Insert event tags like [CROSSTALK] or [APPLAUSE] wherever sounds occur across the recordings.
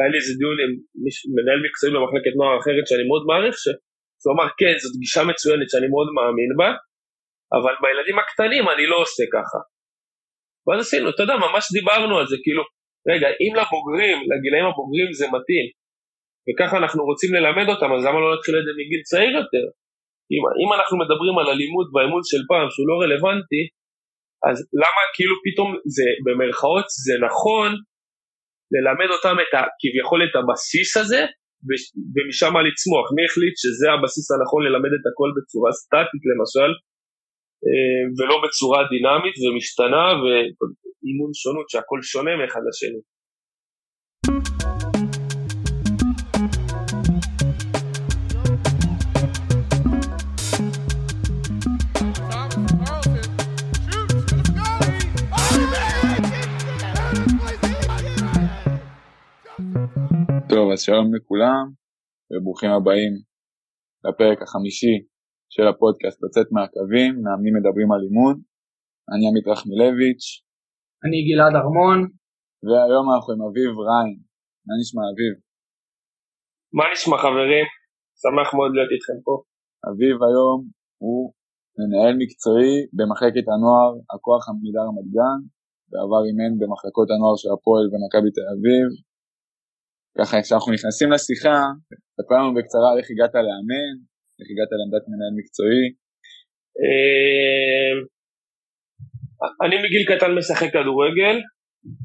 היה לי איזה דיון עם מנהל מקצועי במחלקת נוער אחרת שאני מאוד מעריך, שהוא אמר כן זאת גישה מצוינת שאני מאוד מאמין בה, אבל בילדים הקטנים אני לא עושה ככה. ואז עשינו, אתה יודע, ממש דיברנו על זה, כאילו, רגע, אם לבוגרים, לגילאים הבוגרים זה מתאים, וככה אנחנו רוצים ללמד אותם, אז למה לא להתחיל את זה מגיל צעיר יותר? אם, אם אנחנו מדברים על הלימוד והאימון של פעם שהוא לא רלוונטי, אז למה כאילו פתאום זה במרכאות זה נכון ללמד אותם את ה, כביכול את הבסיס הזה ומשם לצמוח, מי החליט שזה הבסיס הנכון ללמד את הכל בצורה סטטית למשל אה, ולא בצורה דינמית ומשתנה ואימון שונות שהכל שונה מאחד לשני. טוב, אז שלום לכולם, וברוכים הבאים לפרק החמישי של הפודקאסט לצאת מהקווים, מאמנים מדברים על אימון. אני עמית רחמילביץ'. אני גלעד ארמון. והיום אנחנו עם אביב ריין. מה נשמע אביב? מה נשמע חברים? שמח מאוד להיות איתכם פה. אביב היום הוא מנהל מקצועי במחלקת הנוער הכוח עמידה רמת גן, בעבר אימן במחלקות הנוער של הפועל ומכבי תל אביב, ככה כשאנחנו נכנסים לשיחה, תספר לנו בקצרה איך הגעת לאמן, איך הגעת לעמדת מנהל מקצועי. אה, אני מגיל קטן משחק כדורגל,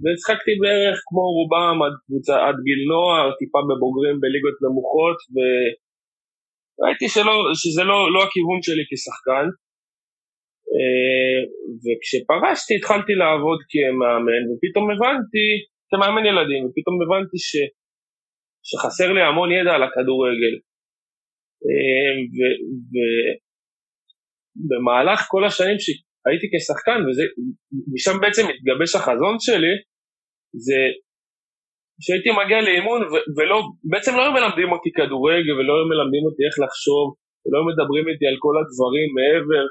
והשחקתי בערך כמו רובם עד, עד גיל נוער, טיפה בבוגרים בליגות נמוכות, וראיתי שלא, שזה לא, לא הכיוון שלי כשחקן. אה, וכשפרשתי התחלתי לעבוד כמאמן, ופתאום הבנתי, כמאמן ילדים, ופתאום הבנתי ש... שחסר לי המון ידע על הכדורגל. ובמהלך כל השנים שהייתי כשחקן, ומשם בעצם התגבש החזון שלי, זה שהייתי מגיע לאימון ולא, בעצם לא היו מלמדים אותי כדורגל ולא היו מלמדים אותי איך לחשוב, ולא היו מדברים איתי על כל הדברים מעבר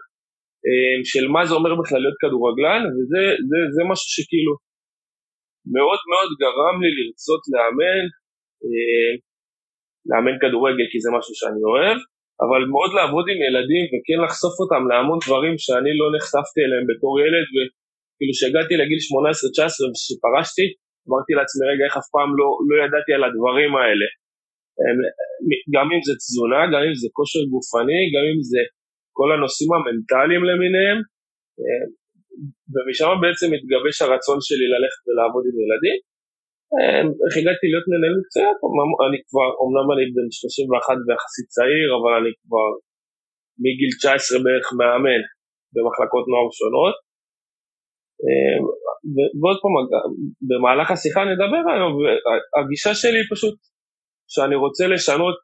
של מה זה אומר בכלל להיות כדורגלן, וזה זה, זה משהו שכאילו מאוד מאוד גרם לי לרצות לאמן, לאמן כדורגל כי זה משהו שאני אוהב, אבל מאוד לעבוד עם ילדים וכן לחשוף אותם להמון דברים שאני לא נחשפתי אליהם בתור ילד, וכאילו שהגעתי לגיל 18-19 וכשפרשתי, אמרתי לעצמי רגע איך אף פעם לא, לא ידעתי על הדברים האלה. גם אם זה תזונה, גם אם זה כושר גופני, גם אם זה כל הנושאים המנטליים למיניהם, אה, ומשם בעצם התגבש הרצון שלי ללכת ולעבוד עם ילדים. איך הגעתי להיות מנהל מקצועי? אני כבר, אמנם אני בן 31 ויחסית צעיר, אבל אני כבר מגיל 19 בערך מאמן במחלקות נוער שונות. אמ, ועוד פעם, במהלך השיחה נדבר היום, והגישה שלי היא פשוט שאני רוצה לשנות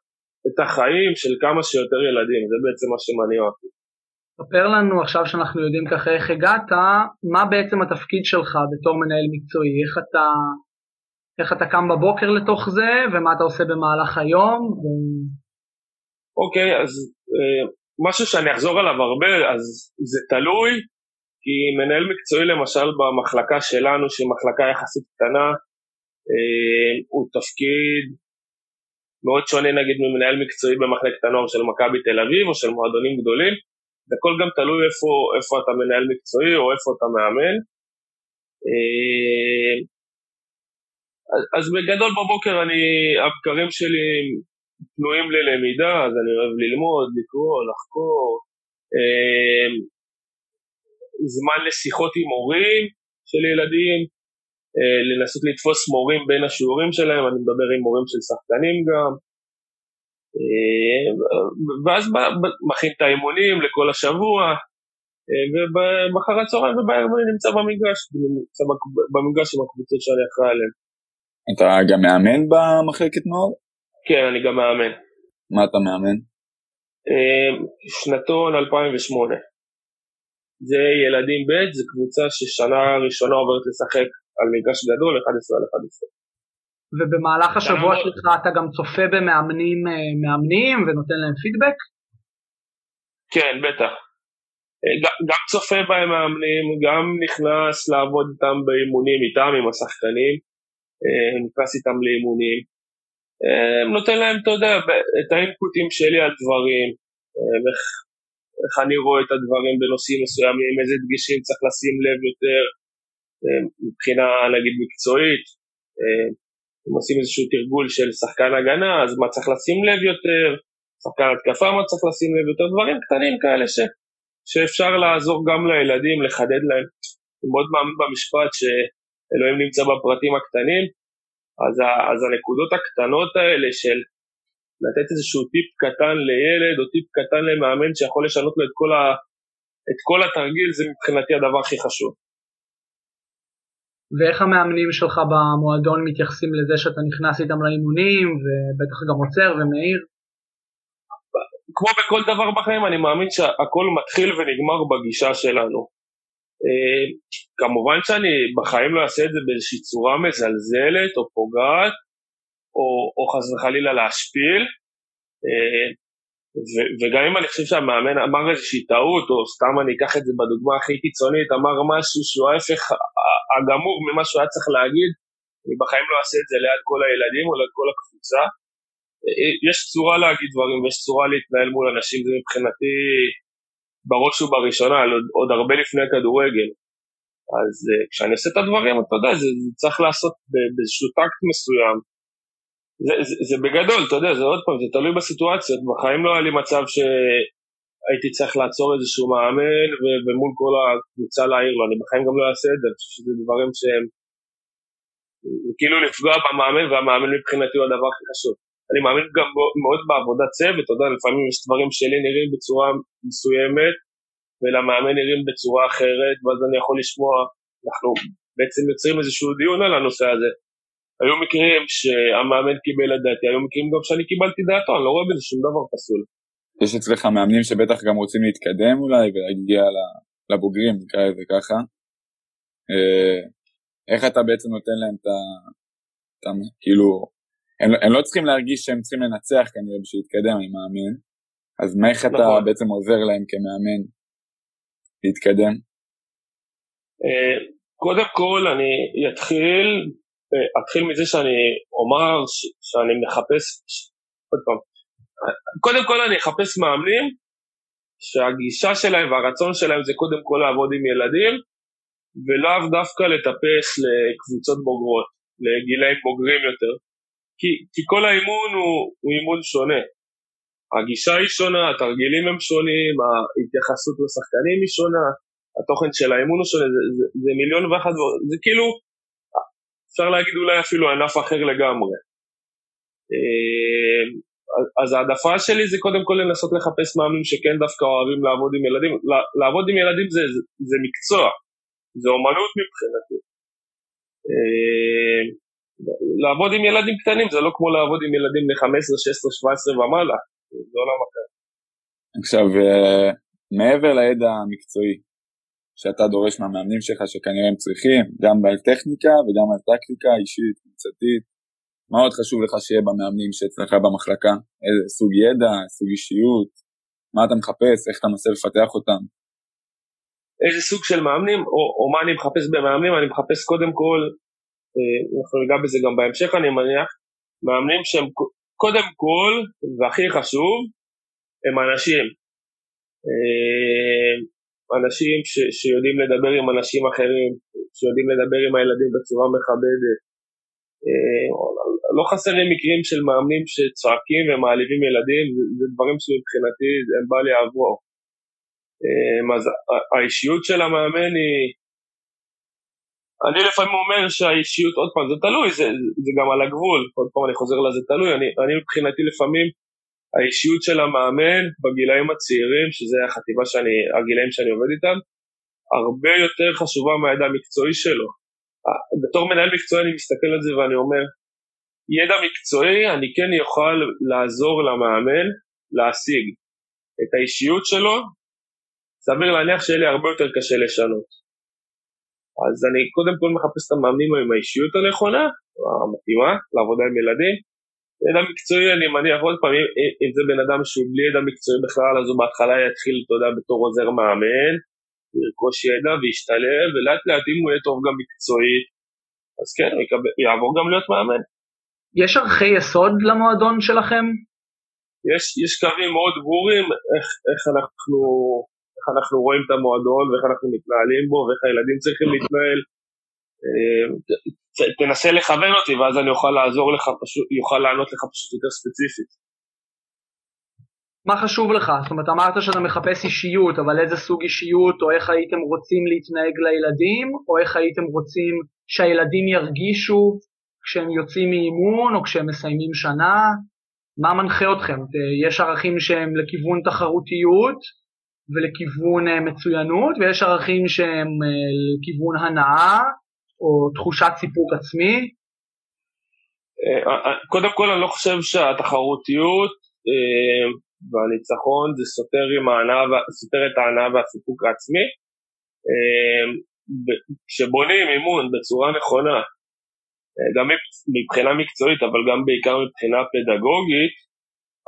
את החיים של כמה שיותר ילדים, זה בעצם מה שמניע אותי. ספר לנו עכשיו שאנחנו יודעים ככה איך הגעת, מה בעצם התפקיד שלך בתור מנהל מקצועי, איך אתה איך אתה קם בבוקר לתוך זה, ומה אתה עושה במהלך היום. אוקיי, okay, אז אה, משהו שאני אחזור עליו הרבה, אז זה תלוי, כי מנהל מקצועי למשל במחלקה שלנו, שהיא מחלקה יחסית קטנה, אה, הוא תפקיד מאוד שונה נגיד ממנהל מקצועי במחלקת הנוער של מכבי תל אביב או של מועדונים גדולים, זה הכל גם תלוי איפה, איפה אתה מנהל מקצועי או איפה אתה מאמן. אה, אז, בגדול בבוקר אני, הבקרים שלי פנויים ללמידה, אז אני אוהב ללמוד, לקרוא, לחקור. אה, זמן לשיחות עם הורים של ילדים, אה, לנסות לתפוס מורים בין השיעורים שלהם, אני מדבר עם מורים של שחקנים גם. אה, ואז מכין את האימונים לכל השבוע, אה, ובמחר הצהריים ובערב אני נמצא במגרש, נמצא במגרש עם הקבוצות שאני אחראי עליהן. אתה גם מאמן במחלקת נוער? כן, אני גם מאמן. מה אתה מאמן? אמ, שנתון 2008. זה ילדים ב', זה קבוצה ששנה ראשונה עוברת לשחק על מגרש גדול 11 על 11. ובמהלך השבוע שלך אתה גם צופה במאמנים אה, מאמנים ונותן להם פידבק? כן, בטח. אה, גם צופה בהם מאמנים, גם נכנס לעבוד איתם באימונים איתם, עם השחקנים. אה, נכנס איתם לאימונים, אה, נותן להם, אתה יודע, את האינפוטים שלי על דברים, אה, איך, איך אני רואה את הדברים בנושאים מסוימים, איזה דגשים צריך לשים לב יותר מבחינה נגיד מקצועית, אם עושים איזשהו תרגול של שחקן הגנה, אז מה צריך לשים לב יותר, שחקן התקפה מה צריך לשים לב יותר, דברים קטנים כאלה ש, שאפשר לעזור גם לילדים, לחדד להם. אני מאוד מאמין במשפט שאלוהים נמצא בפרטים הקטנים, אז, ה, אז הנקודות הקטנות האלה של לתת איזשהו טיפ קטן לילד או טיפ קטן למאמן שיכול לשנות לו את כל, ה, את כל התרגיל זה מבחינתי הדבר הכי חשוב. ואיך המאמנים שלך במועדון מתייחסים לזה שאתה נכנס איתם לאימונים ובטח גם עוצר ומעיר? כמו בכל דבר בחיים אני מאמין שהכל מתחיל ונגמר בגישה שלנו. אה, כמובן שאני בחיים לא אעשה את זה באיזושהי צורה מזלזלת או פוגעת או, או חס וחלילה להשפיל. אה, ו- וגם אם אני חושב שהמאמן אמר איזושהי טעות או סתם אני אקח את זה בדוגמה הכי קיצונית אמר משהו שהוא ההפך הגמור ממה שהוא היה צריך להגיד אני בחיים לא אעשה את זה ליד כל הילדים או ליד כל הקבוצה. אה, יש צורה להגיד דברים ויש צורה להתנהל מול אנשים זה מבחינתי בראש ובראשונה, עוד, עוד הרבה לפני כדורגל. אז uh, כשאני עושה את הדברים, אתה יודע, זה, זה צריך לעשות באיזשהו טקט מסוים. זה, זה, זה בגדול, אתה יודע, זה עוד פעם, זה תלוי בסיטואציות. בחיים לא היה לי מצב שהייתי צריך לעצור איזשהו מאמן ו- ומול כל הקבוצה להעיר לו, אני בחיים גם לא אעשה את זה, אני חושב שזה דברים שהם... כאילו לפגוע במאמן, והמאמן מבחינתי הוא הדבר הכי חשוב. אני מאמין גם מאוד בעבודת צוות, אתה יודע, לפעמים יש דברים שלי נראים בצורה מסוימת, ולמאמן נראים בצורה אחרת, ואז אני יכול לשמוע, אנחנו בעצם יוצרים איזשהו דיון על הנושא הזה. היו מקרים שהמאמן קיבל את דעתי, היו מקרים גם שאני קיבלתי דעתו, אני לא רואה בזה שום דבר פסול. יש אצלך מאמנים שבטח גם רוצים להתקדם אולי ולהגיע לבוגרים, נקרא לזה ככה. אה, איך אתה בעצם נותן להם את ה... כאילו, הם, הם לא צריכים להרגיש שהם צריכים לנצח כנראה בשביל להתקדם, אני מאמין. אז מה איך אתה נכון. בעצם עוזר להם כמאמן להתקדם? אה, קודם כל אני אתחיל, אה, אתחיל מזה שאני אומר שאני מחפש, עוד פעם, קודם כל אני אחפש מאמנים שהגישה שלהם והרצון שלהם זה קודם כל לעבוד עם ילדים ולאו דווקא לטפס לקבוצות בוגרות, לגילאים בוגרים יותר. כי, כי כל האימון הוא, הוא אימון שונה. הגישה היא שונה, התרגילים הם שונים, ההתייחסות לשחקנים היא שונה, התוכן של האימון הוא שונה, זה, זה, זה מיליון ואחת, זה כאילו, אפשר להגיד אולי אפילו ענף אחר לגמרי. אה, אז העדפה שלי זה קודם כל לנסות לחפש מאמנים שכן דווקא אוהבים לעבוד עם ילדים, לעבוד עם ילדים זה, זה, זה מקצוע, זה אומנות מבחינתי. לעבוד עם ילדים קטנים זה לא כמו לעבוד עם ילדים בני 15, 16, 17 ומעלה, זה עולם אחר. עכשיו, אה, מעבר לידע המקצועי שאתה דורש מהמאמנים שלך שכנראה הם צריכים, גם על טכניקה וגם על טקטיקה אישית, קבוצתית, מה עוד חשוב לך שיהיה במאמנים שאצלך במחלקה? איזה סוג ידע, סוג אישיות, מה אתה מחפש, איך אתה מנסה לפתח אותם? איזה סוג של מאמנים, או, או מה אני מחפש במאמנים, אני מחפש קודם כל אנחנו ניגע בזה גם בהמשך אני מניח, מאמנים שהם קודם כל, והכי חשוב, הם אנשים. אה, אנשים ש, שיודעים לדבר עם אנשים אחרים, שיודעים לדבר עם הילדים בצורה מכבדת. אה, לא חסרים מקרים של מאמנים שצועקים ומעליבים ילדים, זה, דברים שמבחינתי הם בא לי לעבור. אז האישיות של המאמן היא אני לפעמים אומר שהאישיות, עוד פעם, זה תלוי, זה, זה גם על הגבול, עוד פעם אני חוזר לזה תלוי, אני, אני מבחינתי לפעמים, האישיות של המאמן בגילאים הצעירים, שזה החטיבה שאני, הגילאים שאני עובד איתם, הרבה יותר חשובה מהידע המקצועי שלו. בתור מנהל מקצועי אני מסתכל על זה ואני אומר, ידע מקצועי אני כן אוכל לעזור למאמן להשיג את האישיות שלו, סביר להניח שיהיה לי הרבה יותר קשה לשנות. אז אני קודם כל מחפש את המאמנים עם האישיות הנכונה, המתאימה, לעבודה עם ילדים. ידע מקצועי אני מניח עוד פעם, אם, אם זה בן אדם שהוא בלי ידע מקצועי בכלל, אז הוא בהתחלה יתחיל, אתה יודע, בתור עוזר מאמן, לרכוש ידע וישתלב, ולאט לאט אם הוא יהיה טוב גם מקצועית, אז כן, הוא יקבל, יעבור גם להיות מאמן. יש ערכי יסוד למועדון שלכם? יש, יש קווים מאוד ברורים איך, איך, אנחנו, איך אנחנו רואים את המועדון ואיך אנחנו מתנהלים בו ואיך הילדים צריכים להתנהל. אה, תנסה לכוון אותי ואז אני אוכל לעזור לך, פשוט, יוכל לענות לך פשוט יותר ספציפית. מה חשוב לך? זאת אומרת, אמרת שאתה מחפש אישיות, אבל איזה סוג אישיות, או איך הייתם רוצים להתנהג לילדים, או איך הייתם רוצים שהילדים ירגישו כשהם יוצאים מאימון, או כשהם מסיימים שנה? מה מנחה אתכם? יש ערכים שהם לכיוון תחרותיות ולכיוון אה, מצוינות, ויש ערכים שהם אה, לכיוון הנאה או תחושת סיפוק עצמי. אה, קודם כל אני לא חושב שהתחרותיות והניצחון זה סותר, ההנאה, סותר את ההנאה והסיפוק העצמי. כשבונים אימון בצורה נכונה גם מבחינה מקצועית, אבל גם בעיקר מבחינה פדגוגית,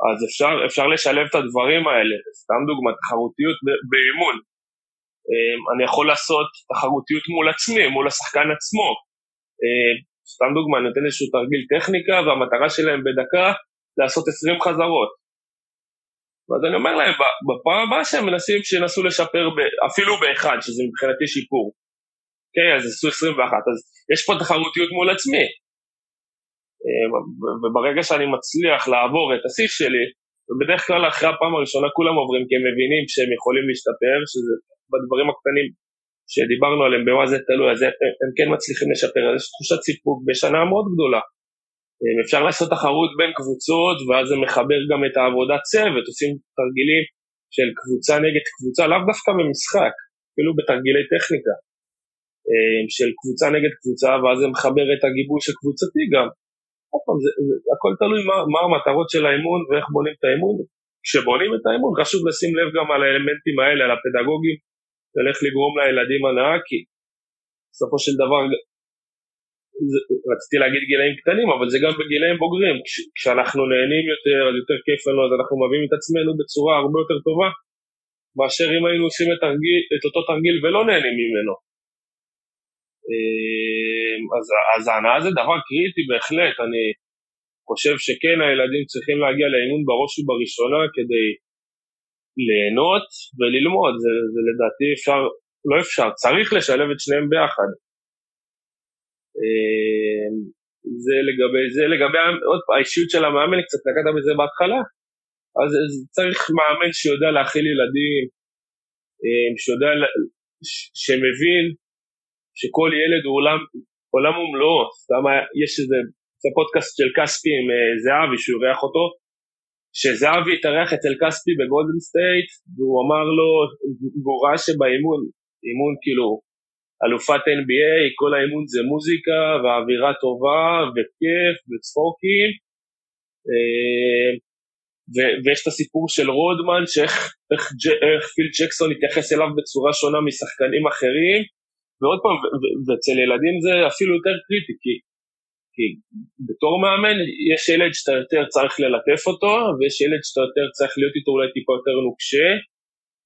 אז אפשר, אפשר לשלב את הדברים האלה. סתם דוגמא, תחרותיות באימון. אמ, אני יכול לעשות תחרותיות מול עצמי, מול השחקן עצמו. אמ, סתם דוגמא, אני נותן איזשהו תרגיל טכניקה, והמטרה שלהם בדקה לעשות 20 חזרות. ואז אני אומר להם, בפעם הבאה שהם מנסים, שינסו לשפר אפילו באחד, שזה מבחינתי שיפור. אוקיי, אז עשו 21, אז יש פה תחרותיות מול עצמי. אה, וברגע שאני מצליח לעבור את השיא שלי, ובדרך כלל אחרי הפעם הראשונה כולם עוברים כי הם מבינים שהם יכולים להשתפר, שזה בדברים הקטנים שדיברנו עליהם, במה זה תלוי, אז הם כן מצליחים לשפר, אז יש תחושת סיפוק בשנה מאוד גדולה. אה, אפשר לעשות תחרות בין קבוצות, ואז זה מחבר גם את העבודת צוות, עושים תרגילים של קבוצה נגד קבוצה, לאו דווקא במשחק, אפילו בתרגילי טכניקה. אה, של קבוצה נגד קבוצה, ואז זה מחבר את הגיבוש הקבוצתי גם. זה, זה, הכל תלוי מה, מה המטרות של האימון ואיך בונים את האימון. כשבונים את האימון חשוב לשים לב גם על האלמנטים האלה, על הפדגוגים, איך לגרום לילדים הנאה, כי בסופו של דבר, זה, רציתי להגיד גילאים קטנים, אבל זה גם בגילאים בוגרים. כש, כשאנחנו נהנים יותר, אז יותר כיף לנו, אז אנחנו מביאים את עצמנו בצורה הרבה יותר טובה, מאשר אם היינו עושים את, תרגיל, את אותו תרגיל ולא נהנים ממנו. אמ, אז, אז ההנאה זה דבר קריטי בהחלט, אני חושב שכן הילדים צריכים להגיע לאימון בראש ובראשונה כדי ליהנות וללמוד, זה, זה לדעתי אפשר, לא אפשר, צריך לשלב את שניהם ביחד. אמ, זה לגבי, זה לגבי, עוד פעם, האישיות של המאמן, קצת נגעת בזה בהתחלה, אז צריך מאמן שיודע להכיל ילדים, אמ, שיודע, שמבין שכל ילד הוא עולם, עולם ומלואו, סתם יש איזה, זה פודקאסט של כספי עם אה, זהבי שהוא אירח אותו, שזהבי התארח אצל כספי בגולדן סטייט, והוא אמר לו, והוא ראה שבאימון, אימון כאילו אלופת NBA, כל האימון זה מוזיקה ואווירה טובה וכיף וצחוקים, אה, ו- ויש את הסיפור של רודמן, שאיך איך, איך פיל ג'קסון התייחס אליו בצורה שונה משחקנים אחרים, ועוד פעם, ואצל ילדים זה אפילו יותר קריטי, כי, כי בתור מאמן יש ילד שאתה יותר צריך ללטף אותו, ויש ילד שאתה יותר צריך להיות איתו אולי טיפה יותר נוקשה,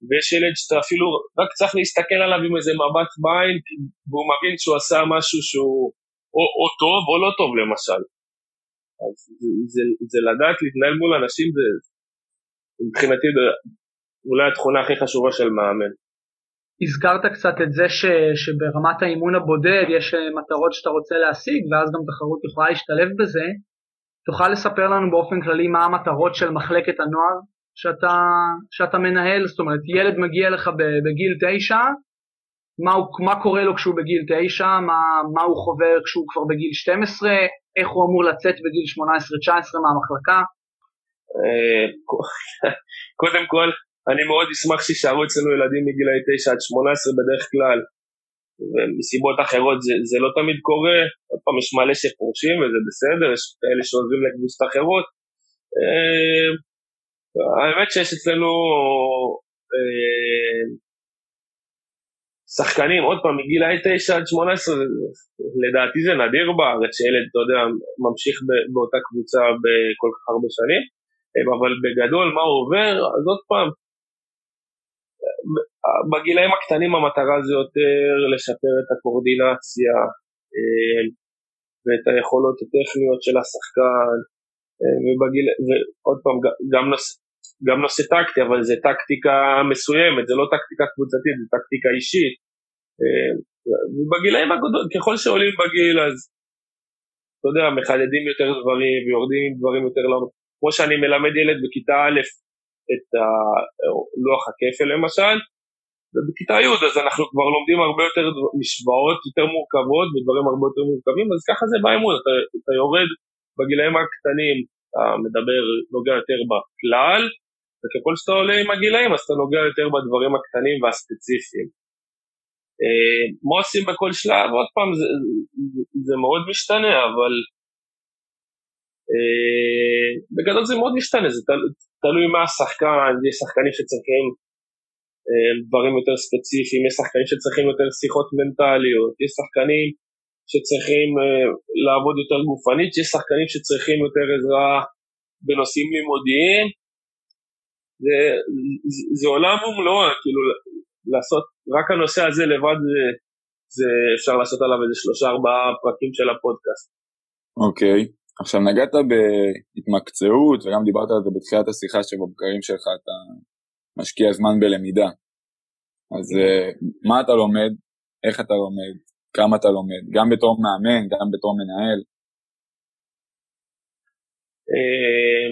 ויש ילד שאתה אפילו רק צריך להסתכל עליו עם איזה מבט בעין, והוא מבין שהוא עשה משהו שהוא או, או טוב או לא טוב למשל. אז זה, זה, זה לדעת להתנהל מול אנשים, זה מבחינתי אולי התכונה הכי חשובה של מאמן. הזכרת קצת את זה ש, שברמת האימון הבודד יש אה, מטרות שאתה רוצה להשיג ואז גם תחרות יכולה להשתלב בזה. תוכל לספר לנו באופן כללי מה המטרות של מחלקת הנוער שאתה, שאתה מנהל? זאת אומרת, ילד מגיע לך בגיל תשע, מה, מה קורה לו כשהוא בגיל תשע, מה, מה הוא חובר כשהוא כבר בגיל 12, איך הוא אמור לצאת בגיל 18-19 מהמחלקה? אה, [LAUGHS] קודם כל, אני מאוד אשמח שישארו אצלנו ילדים מגילאי 9 עד 18 בדרך כלל, ומסיבות אחרות זה, זה לא תמיד קורה, עוד פעם יש מלא שפורשים וזה בסדר, יש כאלה שעוזבים לקבוצות אחרות. אה, האמת שיש אצלנו אה, שחקנים, עוד פעם, מגילאי 9 עד 18, לדעתי זה נדיר בארץ שילד, אתה יודע, ממשיך באותה קבוצה בכל כך הרבה שנים, אבל בגדול מה הוא עובר, אז עוד פעם, בגילאים הקטנים המטרה זה יותר לשפר את הקורדינציה, אה, ואת היכולות הטכניות של השחקן, אה, ובגיל, ועוד פעם, גם נושא, גם נושא טקטי, אבל זה טקטיקה מסוימת, זה לא טקטיקה קבוצתית, זה טקטיקה אישית. אה, ובגילאים הגדולים, ככל שעולים בגיל, אז אתה יודע, מחדדים יותר דברים ויורדים דברים יותר לא... כמו שאני מלמד ילד בכיתה א' את לוח הכפל למשל, ובכיתה י' אז אנחנו כבר לומדים הרבה יותר משוואות יותר מורכבות ודברים הרבה יותר מורכבים, אז ככה זה באמון, אתה, אתה יורד בגילאים הקטנים, אתה מדבר, נוגע יותר בכלל, וככל שאתה עולה עם הגילאים אז אתה נוגע יותר בדברים הקטנים והספציפיים. אה, מה עושים בכל שלב? עוד פעם, זה, זה, זה מאוד משתנה, אבל בגדול זה מאוד משתנה, זה תל, תלוי מה השחקן, יש שחקנים שצריכים אה, דברים יותר ספציפיים, יש שחקנים שצריכים יותר שיחות מנטליות, יש שחקנים שצריכים אה, לעבוד יותר גופנית, יש שחקנים שצריכים יותר עזרה בנושאים לימודיים, זה, זה, זה עולם ומלואו, כאילו לעשות, רק הנושא הזה לבד זה, זה אפשר לעשות עליו איזה שלושה ארבעה פרקים של הפודקאסט. אוקיי, okay. עכשיו נגעת בהתמקצעות וגם דיברת על זה בתחילת השיחה שבבקרים שלך אתה משקיע זמן בלמידה. אז אה, מה אתה לומד, איך אתה לומד, כמה אתה לומד, גם בתור מאמן, גם בתור מנהל? אה,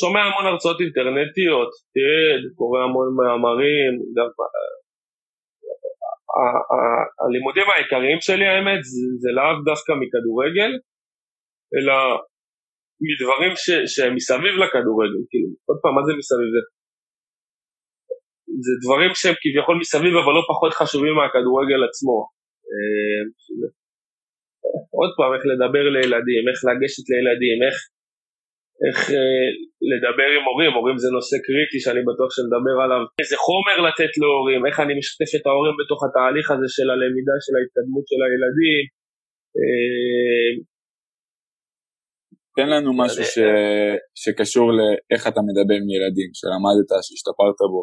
שומע המון הרצאות אינטרנטיות, תיעד, קורא המון מאמרים, גם הלימודים העיקריים שלי האמת זה לאו דווקא מכדורגל, אלא מדברים ש, שהם מסביב לכדורגל, כאילו, עוד פעם, מה זה מסביב? זה, זה דברים שהם כביכול מסביב אבל לא פחות חשובים מהכדורגל עצמו. אה, עוד פעם, איך לדבר לילדים, איך לגשת לילדים, איך, איך אה, לדבר עם הורים, הורים זה נושא קריטי שאני בטוח שנדבר עליו, איזה חומר לתת להורים, איך אני משתף את ההורים בתוך התהליך הזה של הלמידה, של ההתקדמות של הילדים. אה, תן לנו משהו ש... שקשור לאיך אתה מדבר עם ילדים, שלמדת, שהשתפרת בו,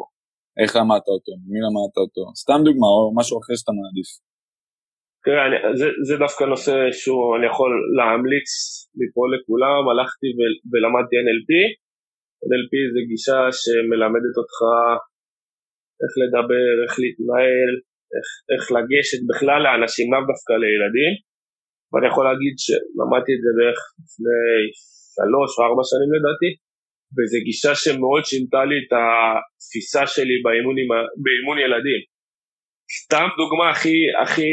איך למדת אותו, מי למדת אותו, סתם דוגמה או משהו אחר שאתה מעדיף. תראה, אני, זה, זה דווקא נושא שהוא, אני יכול להמליץ מפה לכולם, הלכתי ו, ולמדתי NLP, NLP זה גישה שמלמדת אותך איך לדבר, איך להתנהל, איך, איך לגשת בכלל לאנשים, לאו דווקא לילדים, ואני יכול להגיד שלמדתי את זה בערך לפני שלוש או ארבע שנים לדעתי, וזו גישה שמאוד שינתה לי את התפיסה שלי באימון, באימון ילדים. סתם דוגמה הכי, הכי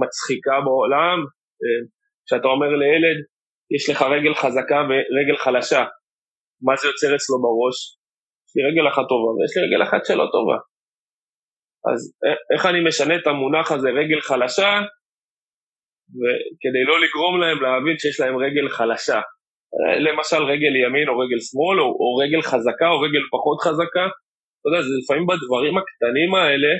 מצחיקה בעולם, אה, כשאתה אומר לילד, יש לך רגל חזקה ורגל חלשה, מה זה יוצר אצלו בראש? יש לי רגל אחת טובה ויש לי רגל אחת שלא טובה. אז איך אני משנה את המונח הזה רגל חלשה וכדי לא לגרום להם להבין שיש להם רגל חלשה. למשל רגל ימין או רגל שמאל, או, או רגל חזקה או רגל פחות חזקה. אתה יודע, זה לפעמים בדברים הקטנים האלה,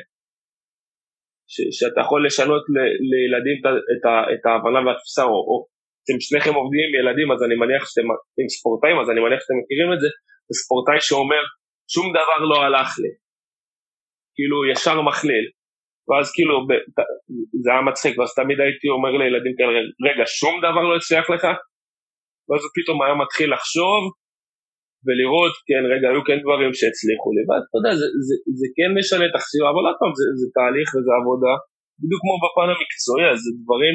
ש, שאתה יכול לשנות ל, לילדים את, את, את ההבנה והתפיסה, או, או אתם שניכם עובדים עם ילדים, אז אני מניח שאתם, עם ספורטאים, אז אני מניח שאתם מכירים את זה, זה ספורטאי שאומר, שום דבר לא הלך לי. כאילו, ישר מכליל. ואז כאילו, זה היה מצחיק, ואז תמיד הייתי אומר לילדים כאלה, רגע, שום דבר לא הצליח לך? ואז הוא פתאום היה מתחיל לחשוב ולראות, כן, רגע, היו כן דברים שהצליחו לי, ואז אתה יודע, זה, זה, זה כן משנה את החשיבה, אבל עוד פעם, זה, זה תהליך וזה עבודה, בדיוק כמו בפן המקצועי, אז זה דברים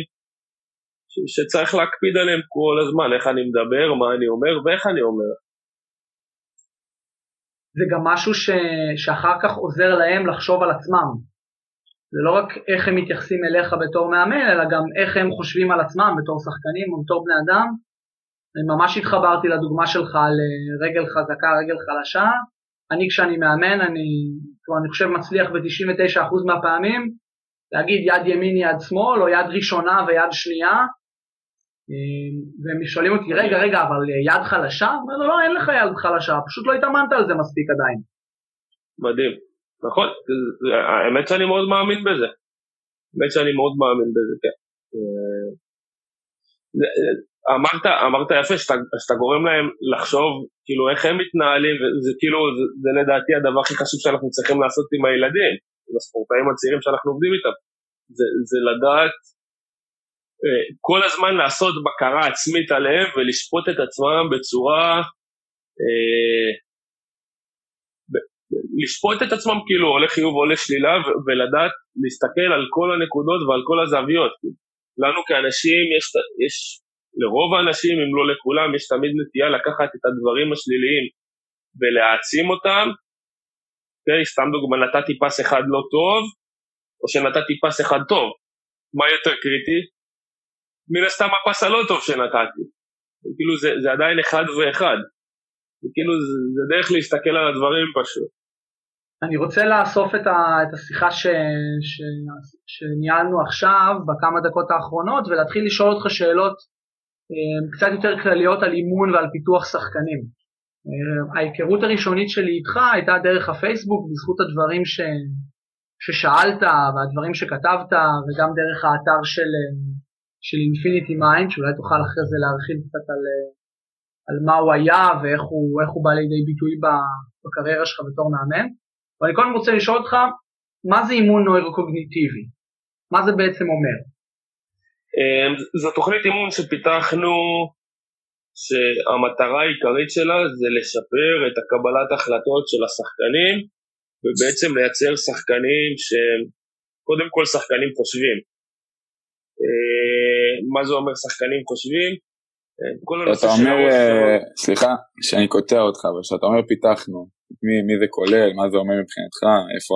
ש, שצריך להקפיד עליהם כל הזמן, איך אני מדבר, מה אני אומר ואיך אני אומר. זה גם משהו ש, שאחר כך עוזר להם לחשוב על עצמם. זה לא רק איך הם מתייחסים אליך בתור מאמן, אלא גם איך הם חושבים על עצמם בתור שחקנים או בתור בני אדם. אני ממש התחברתי לדוגמה שלך על אה, רגל חזקה, רגל חלשה. אני כשאני מאמן, אני, אני חושב מצליח ב-99% מהפעמים להגיד יד ימין, יד שמאל, או יד ראשונה ויד שנייה. אה, והם שואלים אותי, רגע, רגע, אבל אה, יד חלשה? אומר לו, לא, אין לך יד חלשה, פשוט לא התאמנת על זה מספיק עדיין. מדהים. נכון, האמת שאני מאוד מאמין בזה. האמת שאני מאוד מאמין בזה, כן. אמרת, אמרת יפה שאתה, שאתה גורם להם לחשוב כאילו איך הם מתנהלים וזה כאילו זה, זה לדעתי הדבר הכי חשוב שאנחנו צריכים לעשות עם הילדים, עם הספורטאים הצעירים שאנחנו עובדים איתם, זה, זה לדעת אה, כל הזמן לעשות בקרה עצמית עליהם ולשפוט את עצמם בצורה, אה, לשפוט את עצמם כאילו או לחיוב או לשלילה ולדעת להסתכל על כל הנקודות ועל כל הזוויות. לנו כאנשים יש, יש לרוב האנשים, אם לא לכולם, יש תמיד נטייה לקחת את הדברים השליליים ולהעצים אותם. okay, סתם דוגמא, נתתי פס אחד לא טוב, או שנתתי פס אחד טוב. מה יותר קריטי? מן הסתם הפס הלא טוב שנתתי. כאילו זה, זה עדיין אחד ואחד. כאילו זה, זה דרך להסתכל על הדברים פשוט. אני רוצה לאסוף את, ה, את השיחה ש, ש, שניהלנו עכשיו בכמה דקות האחרונות ולהתחיל לשאול אותך שאלות אה, קצת יותר כלליות על אימון ועל פיתוח שחקנים. אה, ההיכרות הראשונית שלי איתך הייתה דרך הפייסבוק בזכות הדברים ש, ששאלת והדברים שכתבת וגם דרך האתר של, של Infinity Mind שאולי תוכל אחרי זה להרחיב קצת על, על מה הוא היה ואיך הוא, הוא בא לידי ביטוי בקריירה שלך בתור מאמן. ואני קודם רוצה לשאול אותך, מה זה אימון נוירוקוגניטיבי? מה זה בעצם אומר? אמ, זו תוכנית אימון שפיתחנו, שהמטרה העיקרית שלה זה לשפר את הקבלת החלטות של השחקנים, ובעצם לייצר שחקנים שהם קודם כל שחקנים חושבים. אמ, מה זה אומר שחקנים חושבים? אמ, אתה אומר, אה, סליחה שאני קוטע אותך, אבל כשאתה אומר פיתחנו, מי, מי זה כולל, מה זה אומר מבחינתך, איפה...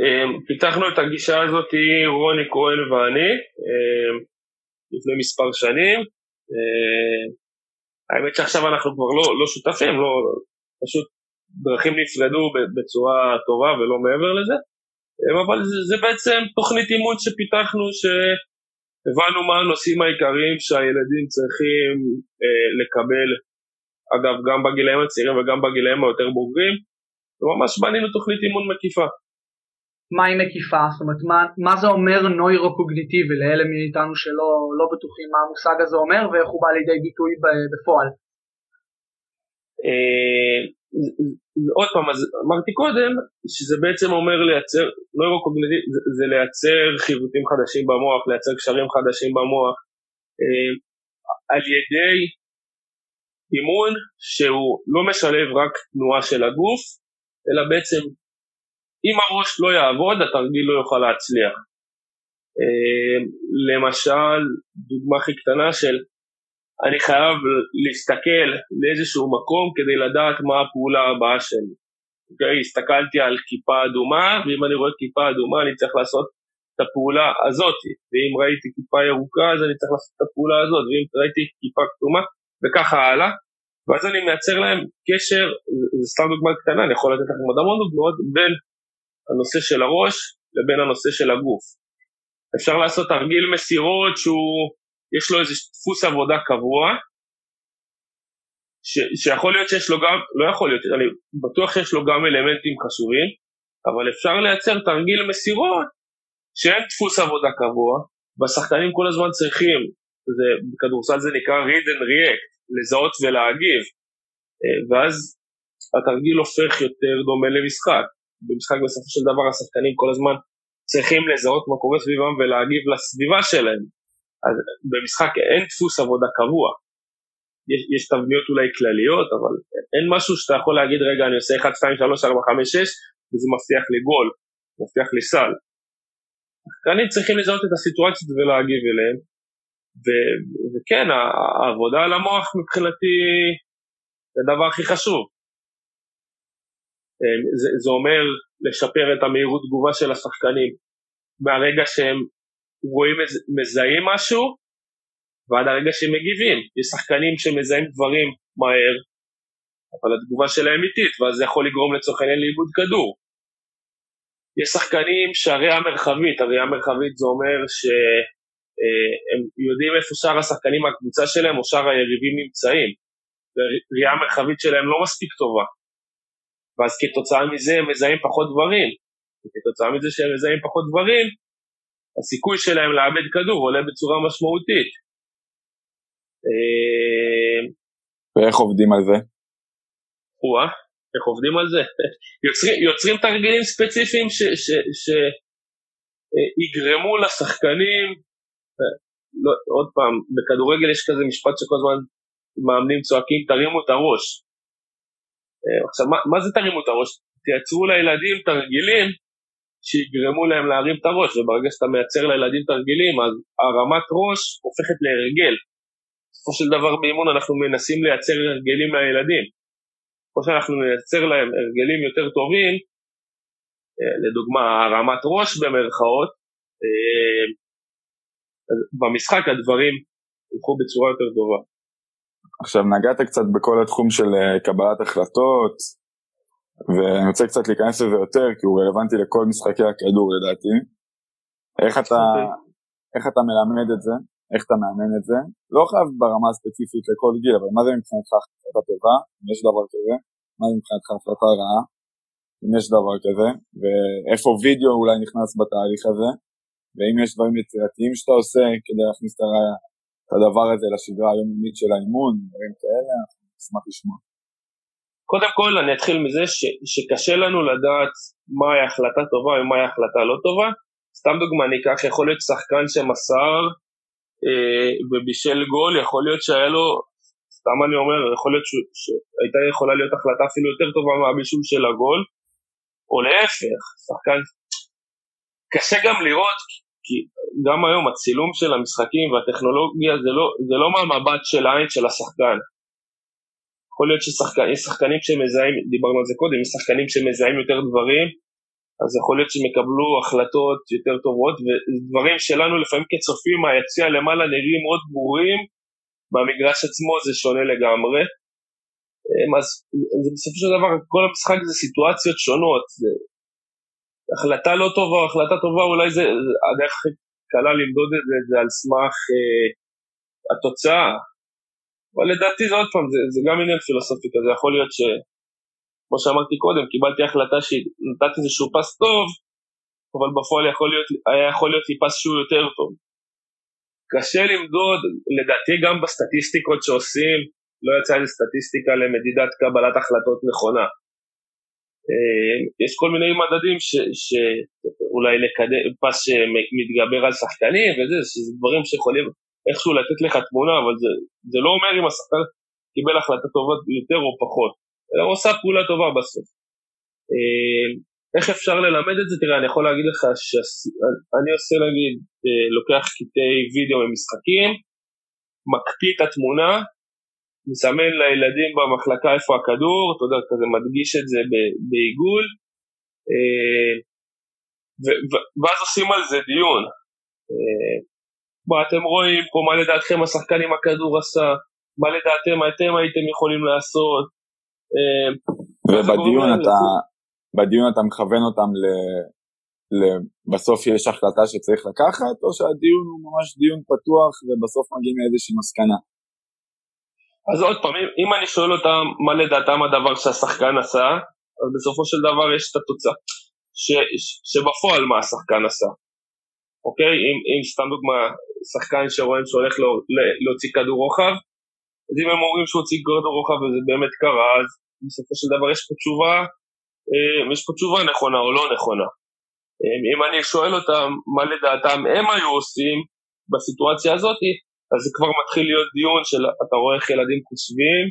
אמ, פיתחנו את הגישה הזאת רוני כהן ואני אמ, לפני מספר שנים. אמ, האמת שעכשיו אנחנו כבר לא, לא שותפים, לא, פשוט דרכים נפרדו בצורה טובה ולא מעבר לזה. אבל זה, זה בעצם תוכנית אימון שפיתחנו שהבנו מה הנושאים העיקריים שהילדים צריכים אה, לקבל אגב, גם בגילאים הצעירים וגם בגילאים היותר בוגרים, וממש בנינו תוכנית אימון מקיפה. מה היא מקיפה? זאת אומרת, מה, מה זה אומר נוירו-קוגניטיבי לאלה מאיתנו שלא לא בטוחים מה המושג הזה אומר ואיך הוא בא לידי ביטוי בפועל? אה, עוד פעם, אז אמרתי קודם שזה בעצם אומר לייצר, נוירו-קוגניטיבי זה, זה לייצר חיווטים חדשים במוח, לייצר קשרים חדשים במוח, אה, על ידי אימון שהוא לא משלב רק תנועה של הגוף, אלא בעצם אם הראש לא יעבוד התרגיל לא יוכל להצליח. אה, למשל, דוגמה הכי קטנה של אני חייב להסתכל לאיזשהו מקום כדי לדעת מה הפעולה הבאה שלי. אוקיי? הסתכלתי על כיפה אדומה, ואם אני רואה כיפה אדומה אני צריך לעשות את הפעולה הזאת, ואם ראיתי כיפה ירוקה אז אני צריך לעשות את הפעולה הזאת, ואם ראיתי כיפה כתומה וככה הלאה, ואז אני מייצר להם קשר, זו סתם דוגמה קטנה, אני יכול לתת לכם עוד המון דוגמאות, בין הנושא של הראש לבין הנושא של הגוף. אפשר לעשות תרגיל מסירות שהוא, יש לו איזה דפוס עבודה קבוע, ש, שיכול להיות שיש לו גם, לא יכול להיות, אני בטוח שיש לו גם אלמנטים חשובים, אבל אפשר לייצר תרגיל מסירות שאין דפוס עבודה קבוע, והשחקנים כל הזמן צריכים, זה, בכדורסל זה נקרא read and react, לזהות ולהגיב, אה, ואז התרגיל הופך יותר דומה למשחק. במשחק בסופו של דבר השחקנים כל הזמן צריכים לזהות מה קורה סביבם ולהגיב לסביבה שלהם. אז במשחק אין דפוס עבודה קבוע. יש, יש תבניות אולי כלליות, אבל אין משהו שאתה יכול להגיד, רגע, אני עושה 1, 2, 3, 4, 5, 6, וזה מבטיח לי גול, מבטיח לי סל. השחקנים צריכים לזהות את הסיטואציות ולהגיב אליהם, ו- וכן, העבודה על המוח מבחינתי זה הדבר הכי חשוב. אמ, זה, זה אומר לשפר את המהירות תגובה של השחקנים מהרגע שהם רואים, מזהים משהו ועד הרגע שהם מגיבים. יש שחקנים שמזהים דברים מהר, אבל התגובה שלהם איטית, ואז זה יכול לגרום לצורך העניין לאיבוד כדור. יש שחקנים שהראייה מרחבית, הראייה מרחבית זה אומר שהם יודעים איפה שאר השחקנים מהקבוצה שלהם או שאר היריבים נמצאים. והראייה המרחבית שלהם לא מספיק טובה. ואז כתוצאה מזה הם מזהים פחות דברים. וכתוצאה מזה שהם מזהים פחות דברים, הסיכוי שלהם לאבד כדור עולה בצורה משמעותית. אה, ואיך עובדים על זה? וואה, איך עובדים על זה? [LAUGHS] יוצרים, יוצרים תרגילים ספציפיים שיגרמו לשחקנים לא, עוד פעם, בכדורגל יש כזה משפט שכל הזמן מאמנים צועקים תרימו את הראש. אה, עכשיו, מה, מה זה תרימו את הראש? תייצרו לילדים תרגילים שיגרמו להם להרים את הראש, וברגע שאתה מייצר לילדים תרגילים, אז הרמת ראש הופכת להרגל. בסופו של דבר באימון אנחנו מנסים לייצר הרגלים לילדים. כמו שאנחנו נייצר להם הרגלים יותר טובים, אה, לדוגמה הרמת ראש במרכאות, אה, במשחק הדברים ילכו בצורה יותר טובה. עכשיו נגעת קצת בכל התחום של אה, קבלת החלטות, ואני רוצה קצת להיכנס לזה יותר, כי הוא רלוונטי לכל משחקי הכדור לדעתי. איך אתה, אוקיי. איך אתה מלמד את זה? איך אתה מאמן את זה? לא חייב ברמה הספציפית לכל גיל, אבל מה זה מבחינתך החלטה טובה, אם יש דבר כזה? מה זה מבחינתך החלטה רעה, אם יש דבר כזה? ואיפה וידאו אולי נכנס בתהליך הזה? ואם יש דברים יצירתיים שאתה עושה כדי להכניס את הדבר הזה לשגרה היומיומית של האימון, דברים כאלה, אנחנו נשמח לשמוע. קודם כל אני אתחיל מזה ש, שקשה לנו לדעת מהי החלטה טובה ומהי החלטה לא טובה. סתם דוגמה אני אקח, יכול להיות שחקן שמסר אה, ובישל גול, יכול להיות שהיה לו, סתם אני אומר, יכול להיות ש, שהייתה יכולה להיות החלטה אפילו יותר טובה מהבישול של הגול, או להפך, שחקן... קשה גם לראות, כי גם היום הצילום של המשחקים והטכנולוגיה זה לא, זה לא מהמבט של העין של השחקן. יכול להיות שיש שחקנים שמזהים, דיברנו על זה קודם, יש שחקנים שמזהים יותר דברים, אז יכול להיות שהם יקבלו החלטות יותר טובות, ודברים שלנו לפעמים כצופים מהיציע למעלה נראים מאוד ברורים, במגרש עצמו זה שונה לגמרי. אמ, אז בסופו של דבר, כל המשחק זה סיטואציות שונות. זה החלטה לא טובה או החלטה טובה, אולי זה, הדרך הכי קלה למדוד את זה, זה על סמך אה, התוצאה. אבל לדעתי זה עוד פעם, זה, זה גם עניין פילוסופי כזה, יכול להיות ש... כמו שאמרתי קודם, קיבלתי החלטה שנתתי איזשהו פס טוב, אבל בפועל יכול להיות, היה יכול להיות לי פס שהוא יותר טוב. קשה למדוד, לדעתי גם בסטטיסטיקות שעושים, לא יצאה לי סטטיסטיקה למדידת קבלת החלטות נכונה. אה, יש כל מיני מדדים שאולי לקדם, פס שמתגבר על שחקנים וזה, שזה דברים שיכולים איכשהו לתת לך תמונה, אבל זה, זה לא אומר אם השחקן קיבל החלטה טובה יותר או פחות, אלא הוא עושה פעולה טובה בסוף. אה, איך אפשר ללמד את זה? תראה, אני יכול להגיד לך שאני עושה נגיד, אה, לוקח קטעי וידאו ממשחקים, מקפיא את התמונה, מסמן לילדים במחלקה איפה הכדור, אתה יודע, כזה מדגיש את זה בעיגול, אה, ואז עושים על זה דיון. מה אתם רואים פה, מה לדעתכם השחקן עם הכדור עשה, מה לדעתם אתם הייתם יכולים לעשות. אה, ובדיון אתה, בדיון אתה מכוון אותם ל... ל... בסוף יש החלטה שצריך לקחת, או שהדיון הוא ממש דיון פתוח ובסוף מגיעים לאיזושהי מסקנה? אז עוד פעם, אם, אני שואל אותם מה לדעתם הדבר שהשחקן עשה, אז בסופו של דבר יש את התוצאה. ש, ש, שבפועל מה השחקן עשה. אוקיי? אם, אם סתם דוגמה, שחקן שרואים שהולך לא, להוציא כדור רוחב, אז אם הם אומרים שהוא הוציא כדור רוחב וזה באמת קרה, אז בסופו של דבר יש פה תשובה, אה, יש פה תשובה נכונה או לא נכונה. אה, אם אני שואל אותם מה לדעתם הם היו עושים בסיטואציה הזאת, אז זה כבר מתחיל להיות דיון של אתה רואה איך ילדים חושבים,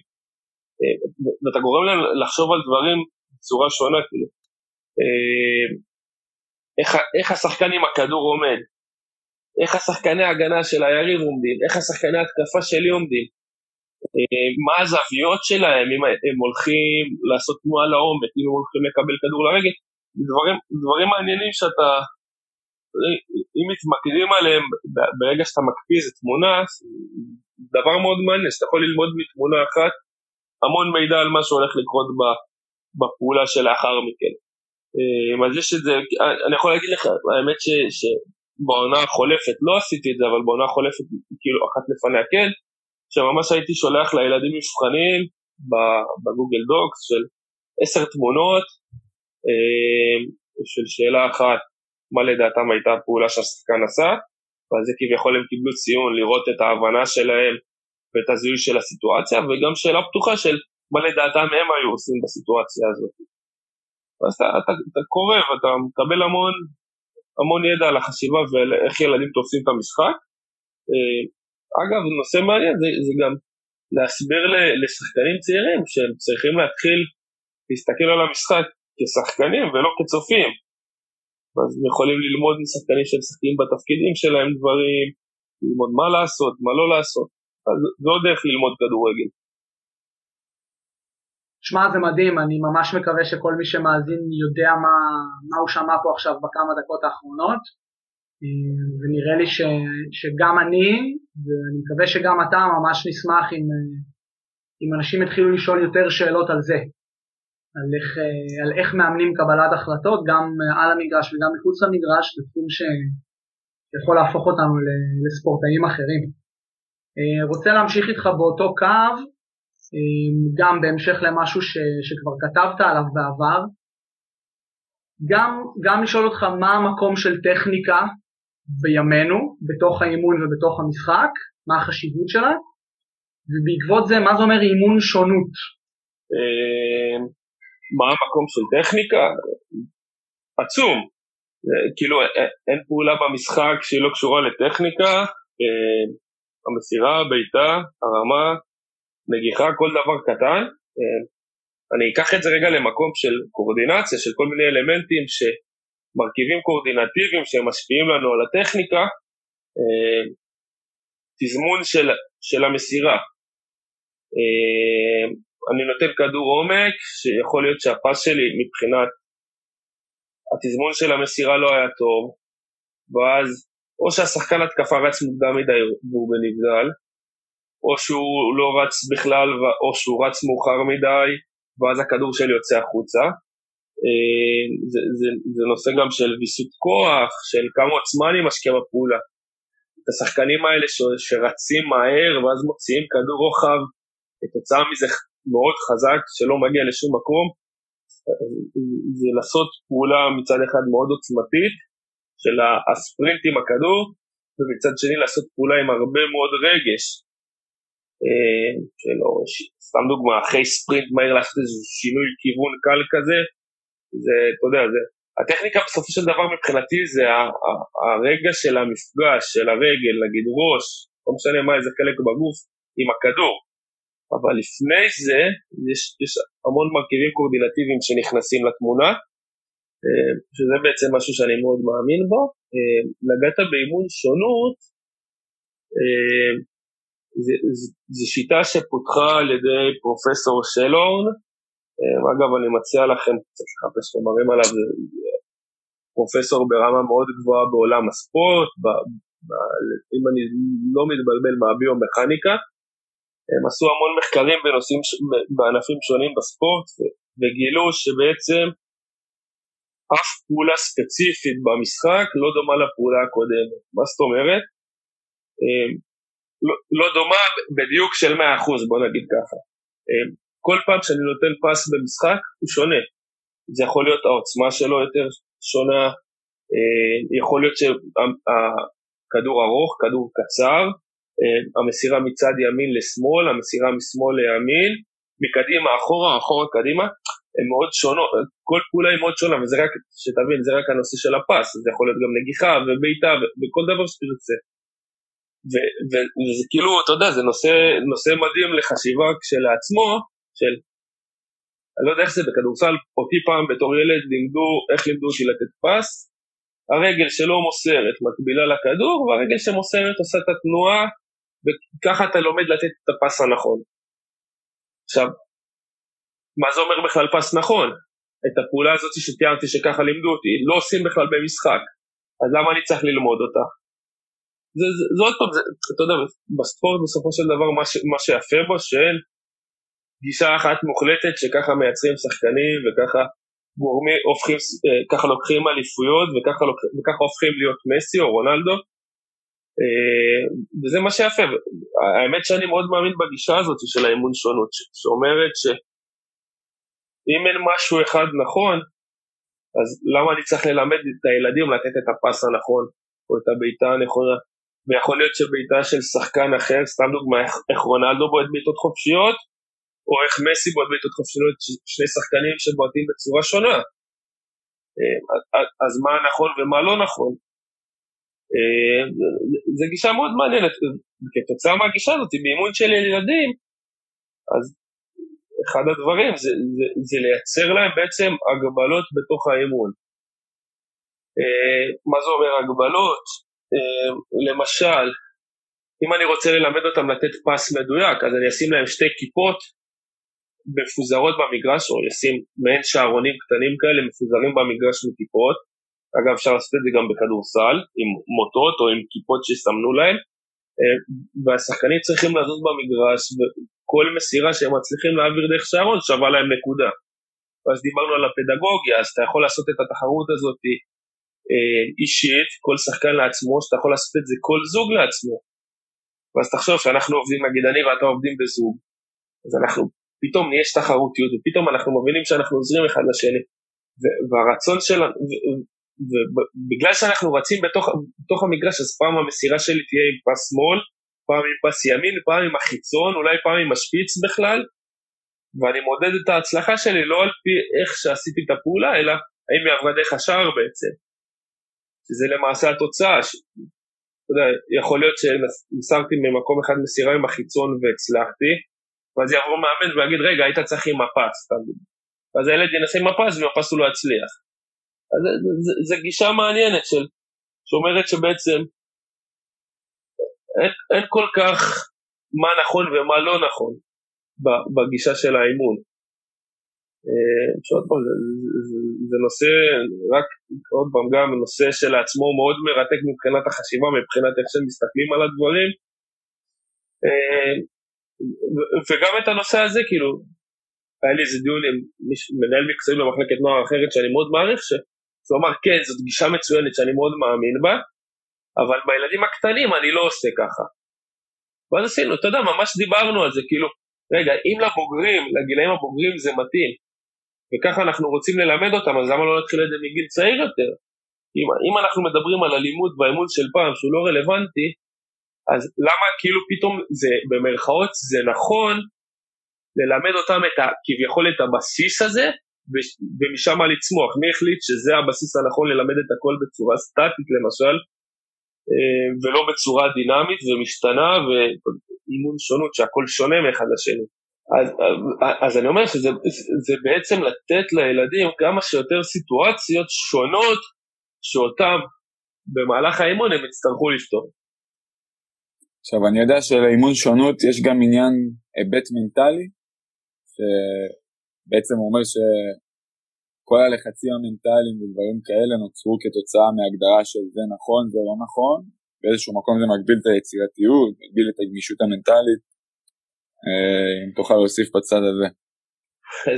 אה, ואתה גורם להם לחשוב על דברים בצורה שונה, כאילו. איך, איך השחקן עם הכדור עומד, איך השחקני ההגנה של היריב עומדים, איך השחקני ההתקפה שלי עומדים, אה, מה הזוויות שלהם, אם הם הולכים לעשות תנועה לעומק, אם הם הולכים לקבל כדור לרגל, דברים, דברים מעניינים שאתה, אם מתמקדים עליהם ברגע שאתה מקפיא איזה תמונה, דבר מאוד מעניין, שאתה יכול ללמוד מתמונה אחת המון מידע על מה שהולך לקרות בפעולה שלאחר מכן. אה, אז יש את זה, אני יכול להגיד לך, האמת ש, שבעונה החולפת, לא עשיתי את זה, אבל בעונה החולפת, כאילו אחת לפניה כן, שממש הייתי שולח לילדים מבחנים בגוגל דוקס של עשר תמונות אה, של שאלה אחת, מה לדעתם הייתה הפעולה שהשחקן עשה, ואז זה כביכול הם קיבלו ציון לראות את ההבנה שלהם ואת הזיהוי של הסיטואציה, וגם שאלה פתוחה של מה לדעתם הם היו עושים בסיטואציה הזאת. ואז אתה, אתה, אתה קורא ואתה מקבל המון, המון ידע על החשיבה ואיך ילדים תופסים את המשחק. אה, אגב, נושא מעניין זה, זה גם להסביר לשחקנים צעירים שהם צריכים להתחיל להסתכל על המשחק כשחקנים ולא כצופים. אז הם יכולים ללמוד משחקנים שמשחקים בתפקידים שלהם דברים, ללמוד מה לעשות, מה לא לעשות. אז זו דרך ללמוד כדורגל. שמע, זה מדהים, אני ממש מקווה שכל מי שמאזין יודע מה, מה הוא שמע פה עכשיו בכמה דקות האחרונות. ונראה לי ש, שגם אני, ואני מקווה שגם אתה, ממש נשמח אם, אם אנשים יתחילו לשאול יותר שאלות על זה. על איך, על איך מאמנים קבלת החלטות, גם על המגרש וגם מחוץ למגרש, זה תחום שיכול להפוך אותנו לספורטאים אחרים. אה, רוצה להמשיך איתך באותו קו, אה, גם בהמשך למשהו ש, שכבר כתבת עליו בעבר, גם, גם לשאול אותך מה המקום של טכניקה בימינו, בתוך האימון ובתוך המשחק, מה החשיבות שלה, ובעקבות זה, מה זה אומר אימון שונות? אה, מה המקום של טכניקה? עצום. כאילו אין פעולה במשחק שהיא לא קשורה לטכניקה, המסירה, בעיטה, הרמה, נגיחה, כל דבר קטן. אני אקח את זה רגע למקום של קורדינציה, של כל מיני אלמנטים שמרכיבים קורדינטיביים שמשפיעים לנו על הטכניקה, תזמון של, של המסירה. אני נותן כדור עומק, שיכול להיות שהפס שלי מבחינת התזמון של המסירה לא היה טוב, ואז או שהשחקן התקפה רץ מוקדם מדי והוא בנבדל, או שהוא לא רץ בכלל, או שהוא רץ מאוחר מדי, ואז הכדור שלי יוצא החוצה. אה, זה, זה, זה נושא גם של ויסות כוח, של כמה עוצמה אני משקיע בפעולה. את השחקנים האלה ש, שרצים מהר ואז מוציאים כדור רוחב, כתוצאה מזה מאוד חזק שלא מגיע לשום מקום, זה לעשות פעולה מצד אחד מאוד עוצמתית, של הספרינט עם הכדור, ומצד שני לעשות פעולה עם הרבה מאוד רגש. אה, שלא, סתם דוגמה, אחרי ספרינט מהיר לעשות איזה שינוי כיוון קל כזה, זה, אתה יודע, זה, הטכניקה בסופו של דבר מבחינתי זה הרגע של המפגש, של הרגל, נגיד ראש, לא משנה מה, איזה חלק בגוף, עם הכדור. אבל לפני זה, יש, יש המון מרכיבים קורדינטיביים שנכנסים לתמונה, אה, שזה בעצם משהו שאני מאוד מאמין בו. אה, נגעת באימון שונות, אה, זו שיטה שפותחה על ידי פרופסור שלון, אגב אני מציע לכם קצת לחפש חומרים עליו, פרופסור ברמה מאוד גבוהה בעולם הספורט, ב, ב, אם אני לא מתבלבל מהביומכניקה, הם עשו המון מחקרים בנושאים, בענפים שונים בספורט וגילו שבעצם אף פעולה ספציפית במשחק לא דומה לפעולה הקודמת. מה זאת אומרת? אמ, לא, לא דומה בדיוק של 100% בוא נגיד ככה. אמ, כל פעם שאני נותן פס במשחק הוא שונה. זה יכול להיות העוצמה שלו יותר שונה, אמ, יכול להיות שהכדור ארוך, כדור קצר, המסירה מצד ימין לשמאל, המסירה משמאל לימין, מקדימה אחורה, אחורה קדימה, הן מאוד שונות, כל פעולה היא מאוד שונה, וזה רק, שתבין, זה רק הנושא של הפס, זה יכול להיות גם נגיחה ובעיטה וכל דבר שתרצה. וזה כאילו, אתה יודע, זה נושא, נושא מדהים לחשיבה כשלעצמו, של, אני לא יודע איך זה בכדורסל, אותי פעם בתור ילד לימדו, איך לימדו אותי לתת פס, הרגל שלא מוסרת מקבילה לכדור, והרגל שמוסרת עושה את התנועה, וככה אתה לומד לתת את הפס הנכון. עכשיו, מה זה אומר בכלל פס נכון? את הפעולה הזאת שתיארתי שככה לימדו אותי, לא עושים בכלל במשחק, אז למה אני צריך ללמוד אותה? זה, זה, זה עוד פעם, זה, אתה יודע, בספורט בסופו של דבר מה, ש, מה שיפה בו שאין גישה אחת מוחלטת שככה מייצרים שחקנים וככה גורמים, הופכים, אה, ככה לוקחים אליפויות וככה, לוק, וככה הופכים להיות מסי או רונלדו וזה מה שיפה, האמת שאני מאוד מאמין בגישה הזאת של האמון שונות שאומרת ש... אם אין משהו אחד נכון, אז למה אני צריך ללמד את הילדים לתת את הפס הנכון, או את הבעיטה הנכונה? ויכול להיות שבעיטה של שחקן אחר, סתם דוגמא, איך רונלדו בועט בעיטות חופשיות, או איך מסי בועט בעיטות חופשיות, שני שחקנים שבועטים בצורה שונה. אה, אז מה נכון ומה לא נכון? זו גישה מאוד מעניינת, כתוצאה מהגישה הזאת, באימון של ילדים, אז אחד הדברים זה, זה, זה לייצר להם בעצם הגבלות בתוך האימון. מה זה אומר הגבלות? למשל, אם אני רוצה ללמד אותם לתת פס מדויק, אז אני אשים להם שתי כיפות מפוזרות במגרש, או אשים מעין שערונים קטנים כאלה מפוזרים במגרש מכיפות. אגב, אפשר לעשות את זה גם בכדורסל, עם מוטות או עם כיפות שסמנו להם, אה, והשחקנים צריכים לזוז במגרש, וכל מסירה שהם מצליחים להעביר דרך שערון שווה להם נקודה. ואז דיברנו על הפדגוגיה, אז אתה יכול לעשות את התחרות הזאת אה, אישית, כל שחקן לעצמו, שאתה יכול לעשות את זה כל זוג לעצמו. ואז תחשוב שאנחנו עובדים, נגיד אני ואתה עובדים בזוג, אז אנחנו, פתאום יש תחרותיות, ופתאום אנחנו מבינים שאנחנו עוזרים אחד לשני, והרצון שלנו, ובגלל שאנחנו רצים בתוך, בתוך המגרש, אז פעם המסירה שלי תהיה עם פס שמאל, פעם עם פס ימין, פעם עם החיצון, אולי פעם עם השפיץ בכלל, ואני מודד את ההצלחה שלי לא על פי איך שעשיתי את הפעולה, אלא האם היא עברה דרך השער בעצם. שזה למעשה התוצאה, ש... אתה יודע, יכול להיות שמסרתי ממקום אחד מסירה עם החיצון והצלחתי, ואז יעבור מאמן ויגיד רגע היית צריך עם מפס, ואז הילד ינסה עם מפס ומפס הוא לא יצליח. זו גישה מעניינת של, שאומרת שבעצם אין, אין כל כך מה נכון ומה לא נכון בגישה של האימון. אה, שעוד פעם, זה, זה, זה נושא, רק עוד פעם, גם נושא שלעצמו מאוד מרתק מבחינת החשיבה, מבחינת איך שהם מסתכלים על הדברים. אה, וגם את הנושא הזה, כאילו, היה לי איזה דיון עם מנהל מקצועי במחלקת נוער אחרת שאני מאוד מעריך, שהוא אמר כן זאת גישה מצוינת שאני מאוד מאמין בה, אבל בילדים הקטנים אני לא עושה ככה. ואז עשינו, אתה יודע, ממש דיברנו על זה, כאילו, רגע, אם לבוגרים, לגילאים הבוגרים זה מתאים, וככה אנחנו רוצים ללמד אותם, אז למה לא נתחיל את זה מגיל צעיר יותר? אם, אם אנחנו מדברים על הלימוד והאימון של פעם שהוא לא רלוונטי, אז למה כאילו פתאום זה, במרכאות, זה נכון ללמד אותם את ה, כביכול את הבסיס הזה, ומשם לצמוח. מי החליט שזה הבסיס הנכון ללמד את הכל בצורה סטטית למשל, אה, ולא בצורה דינמית ומשתנה ואימון שונות שהכל שונה מאחד לשני. אז, אז אני אומר שזה בעצם לתת לילדים כמה שיותר סיטואציות שונות שאותם במהלך האימון הם יצטרכו לפתור. עכשיו אני יודע שלאימון שונות יש גם עניין היבט מנטלי, שבעצם אומר שכל הלחצים המנטליים ודברים כאלה נוצרו כתוצאה מהגדרה של זה נכון, זה לא נכון, באיזשהו מקום זה מגביל את היצירתיות, מגביל את הגמישות המנטלית, אה, אם תוכל להוסיף בצד הזה.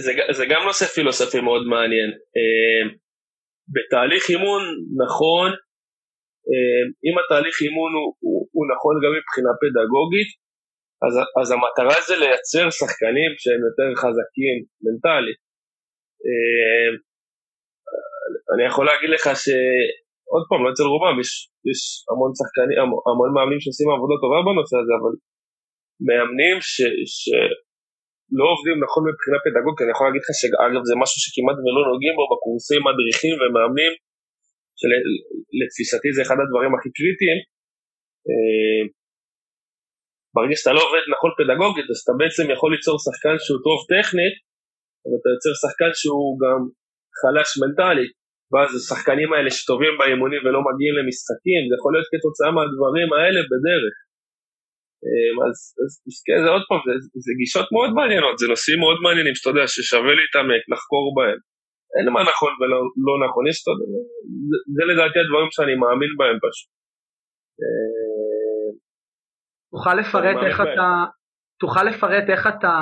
זה, זה גם נושא פילוסופי מאוד מעניין. אה, בתהליך אימון נכון, אה, אם התהליך אימון הוא, הוא, הוא נכון גם מבחינה פדגוגית, אז, אז המטרה זה לייצר שחקנים שהם יותר חזקים מנטלית. אני יכול להגיד לך שעוד פעם, לא אצל רובם, יש, יש המון שחקנים, המון מאמנים שעושים עבודה טובה בנושא הזה, אבל מאמנים ש, שלא עובדים נכון מבחינה פדגוגית, אני יכול להגיד לך שאגב זה משהו שכמעט ולא נוגעים בו בקורסי מדריכים ומאמנים, שלתפיסתי זה אחד הדברים הכי קריטיים. ברגע שאתה לא עובד נכון פדגוגית, אז אתה בעצם יכול ליצור שחקן שהוא טוב טכנית, אבל אתה יוצר שחקן שהוא גם חלש מנטלית, ואז השחקנים האלה שטובים באימונים ולא מגיעים למשחקים, זה יכול להיות כתוצאה מהדברים האלה בדרך. אמ, אז, אז כן, זה עוד פעם, זה, זה גישות מאוד מעניינות, זה נושאים מאוד מעניינים שאתה יודע, ששווה להתעמק, לחקור בהם. אין מה נכון ולא לא נכון, יש, זה, זה לדעתי הדברים שאני מאמין בהם פשוט. תוכל לפרט איך אתה, תוכל לפרט איך אתה,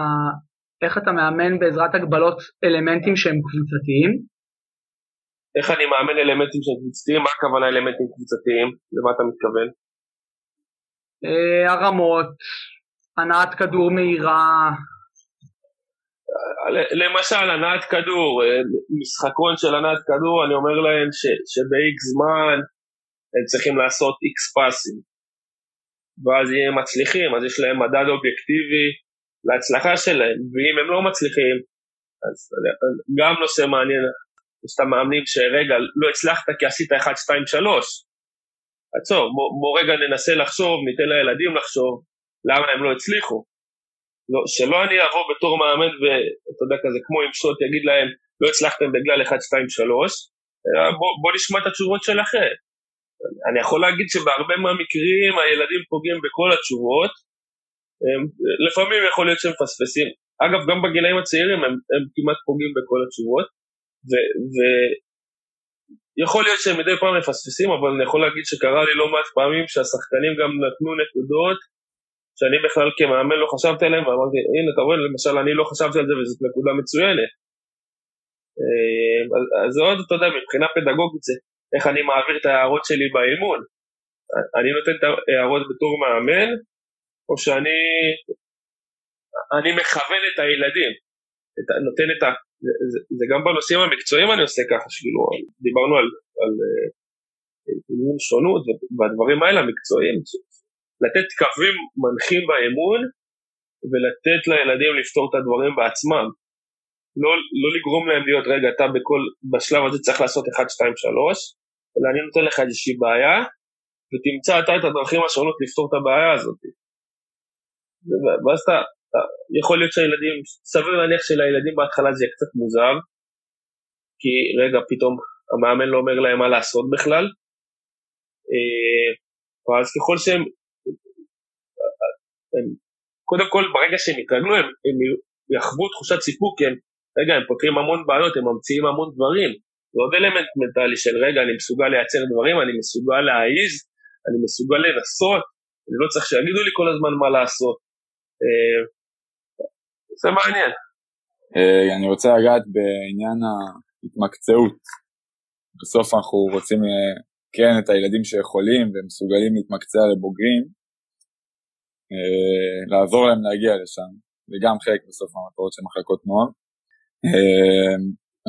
איך אתה מאמן בעזרת הגבלות אלמנטים שהם קבוצתיים? איך אני מאמן אלמנטים שהם קבוצתיים? מה הכוונה אלמנטים קבוצתיים? למה אתה מתכוון? אה, הרמות, הנעת כדור מהירה. למשל הנעת כדור, אה, משחקון של הנעת כדור, אני אומר להם שב-X זמן הם צריכים לעשות X פאסים. ואז הם מצליחים, אז יש להם מדד אובייקטיבי להצלחה שלהם, ואם הם לא מצליחים, אז גם נושא מעניין, יש את המאמנים שרגע, לא הצלחת כי עשית 1, 2, 3, עצור, בוא רגע ננסה לחשוב, ניתן לילדים לחשוב למה הם לא הצליחו. לא, שלא אני אבוא בתור מאמן ואתה יודע כזה כמו עם שוט יגיד להם לא הצלחתם בגלל 1, 2, 3, בוא, בוא נשמע את התשובות שלכם. אני יכול להגיד שבהרבה מהמקרים הילדים פוגעים בכל התשובות, הם, לפעמים יכול להיות שהם מפספסים, אגב גם בגילאים הצעירים הם, הם כמעט פוגעים בכל התשובות, ויכול להיות שהם מדי פעם מפספסים, אבל אני יכול להגיד שקרה לי לא מעט פעמים שהשחקנים גם נתנו נקודות שאני בכלל כמאמן לא חשבתי עליהם, ואמרתי, הנה אתה רואה, למשל אני לא חשבתי על זה וזאת נקודה מצוינת. אה, אז זה עוד, אתה יודע, מבחינה פדגוגית זה איך אני מעביר את ההערות שלי באימון. אני נותן את ההערות בתור מאמן, או שאני אני מכוון את הילדים, את, נותן את ה... זה, זה גם בנושאים המקצועיים אני עושה ככה, שכאילו, דיברנו על, על אימון אה, שונות והדברים האלה המקצועיים, לתת קווים מנחים באמון ולתת לילדים לפתור את הדברים בעצמם. לא, לא לגרום להם להיות, רגע, אתה בכל, בשלב הזה צריך לעשות 1, 2, 3, אלא אני נותן לך איזושהי בעיה, ותמצא אתה את הדרכים השונות לפתור את הבעיה הזאת. ואז אתה, יכול להיות שהילדים, סביר להניח שלילדים בהתחלה זה יהיה קצת מוזר, כי רגע, פתאום המאמן לא אומר להם מה לעשות בכלל, אה, ואז ככל שהם, הם, קודם כל ברגע שהם יתרגלו הם, הם יחוו תחושת סיפוק, הם, רגע, הם פותרים המון בעיות, הם ממציאים המון דברים, זה עוד אלמנט מנטלי של רגע, אני מסוגל לייצר דברים, אני מסוגל להעיז, אני מסוגל לנסות, אני לא צריך שיגידו לי כל הזמן מה לעשות. אה, זה מעניין. אה, אני רוצה לגעת בעניין ההתמקצעות. בסוף אנחנו רוצים אה, כן את הילדים שיכולים ומסוגלים להתמקצע לבוגרים, לעזור להם להגיע לשם, וגם חלק בסוף המטרות של מחלקות נוער.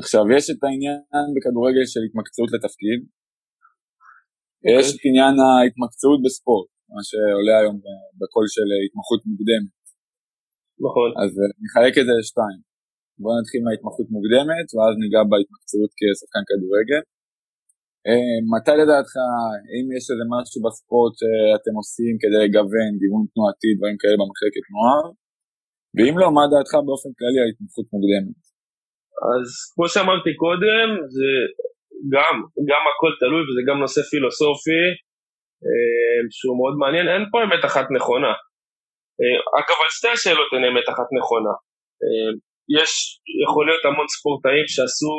עכשיו יש את העניין בכדורגל של התמקצעות לתפקיד, okay. יש את עניין ההתמקצעות בספורט, מה שעולה היום בקול של התמחות מוקדמת. נכון. אז אה, נחלק את זה לשתיים. בואו נתחיל מההתמחות מוקדמת ואז ניגע בהתמקצעות כשחקן כדורגל. אה, מתי לדעתך, אם יש איזה משהו בספורט שאתם עושים כדי לגוון, גיוון תנועתי, דברים כאלה במחלקת נוער, ואם לא, מה דעתך באופן כללי על התמחות מוקדמת? אז כמו שאמרתי קודם, זה גם, גם הכל תלוי וזה גם נושא פילוסופי אה, שהוא מאוד מעניין, אין פה אמת אחת נכונה. אה, אגב, על שתי השאלות אין אמת אחת נכונה. אה, יש, יכול להיות המון ספורטאים שעשו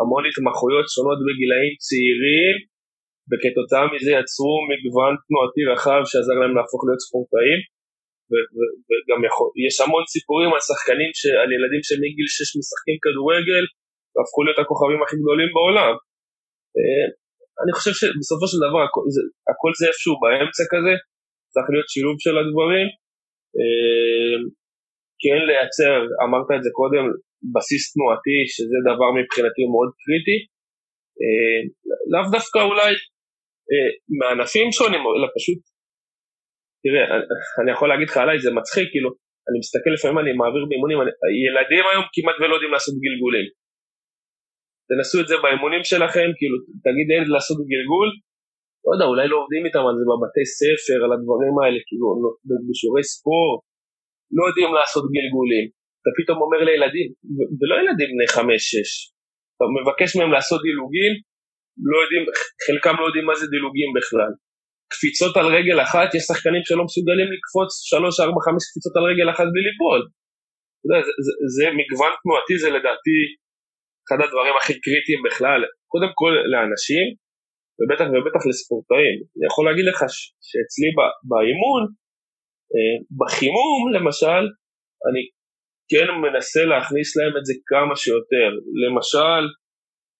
המון התמחויות שונות בגילאים צעירים, וכתוצאה מזה יצרו מגוון תנועתי רחב שעזר להם להפוך להיות ספורטאים. וגם יכול, יש המון סיפורים על שחקנים, ש, על ילדים שמגיל 6 משחקים כדורגל והפכו להיות הכוכבים הכי גדולים בעולם. אה, אני חושב שבסופו של דבר הכל זה, הכל זה איפשהו באמצע כזה, צריך להיות שילוב של הדברים. אה, כן לייצר, אמרת את זה קודם, בסיס תנועתי, שזה דבר מבחינתי מאוד קריטי. אה, לאו דווקא אולי מענפים שונים, אלא פשוט תראה, אני יכול להגיד לך עליי, זה מצחיק, כאילו, אני מסתכל לפעמים, אני מעביר באימונים, אני, ילדים היום כמעט ולא יודעים לעשות גלגולים. תנסו את זה באימונים שלכם, כאילו, תגיד ילד לעשות גלגול, לא יודע, אולי לא עובדים איתם על זה בבתי ספר, על הדברים האלה, כאילו, בשיעורי ספורט, לא יודעים לעשות גלגולים. אתה פתאום אומר לילדים, ולא ילדים בני חמש-שש, אתה מבקש מהם לעשות דילוגים, לא יודעים, חלקם לא יודעים מה זה דילוגים בכלל. קפיצות על רגל אחת, יש שחקנים שלא מסוגלים לקפוץ 3, 4, 5 קפיצות על רגל אחת בלי ליפול. זה, זה, זה, זה מגוון תנועתי, זה לדעתי אחד הדברים הכי קריטיים בכלל, קודם כל לאנשים, ובטח ובטח לספורטאים. אני יכול להגיד לך שאצלי באימון, אה, בחימום למשל, אני כן מנסה להכניס להם את זה כמה שיותר. למשל,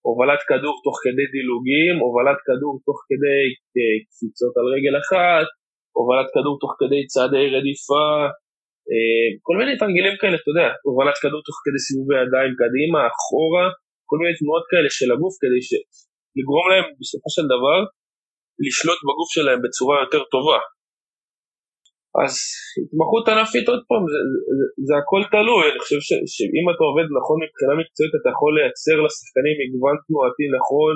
הובלת כדור תוך כדי דילוגים, הובלת כדור תוך כדי אה, קפיצות על רגל אחת, הובלת כדור תוך כדי צעדי רדיפה, אה, כל מיני תרגילים כאלה, אתה יודע, הובלת כדור תוך כדי סיבובי ידיים קדימה, אחורה, כל מיני תנועות כאלה של הגוף כדי. לגרום להם בסופו של דבר לשלוט בגוף שלהם בצורה יותר טובה. אז התמחות ענפית עוד פעם, זה, זה, זה הכל תלוי, אני חושב ש, שאם אתה עובד נכון מבחינה מקצועית אתה יכול לייצר לשחקנים מגוון תנועתי נכון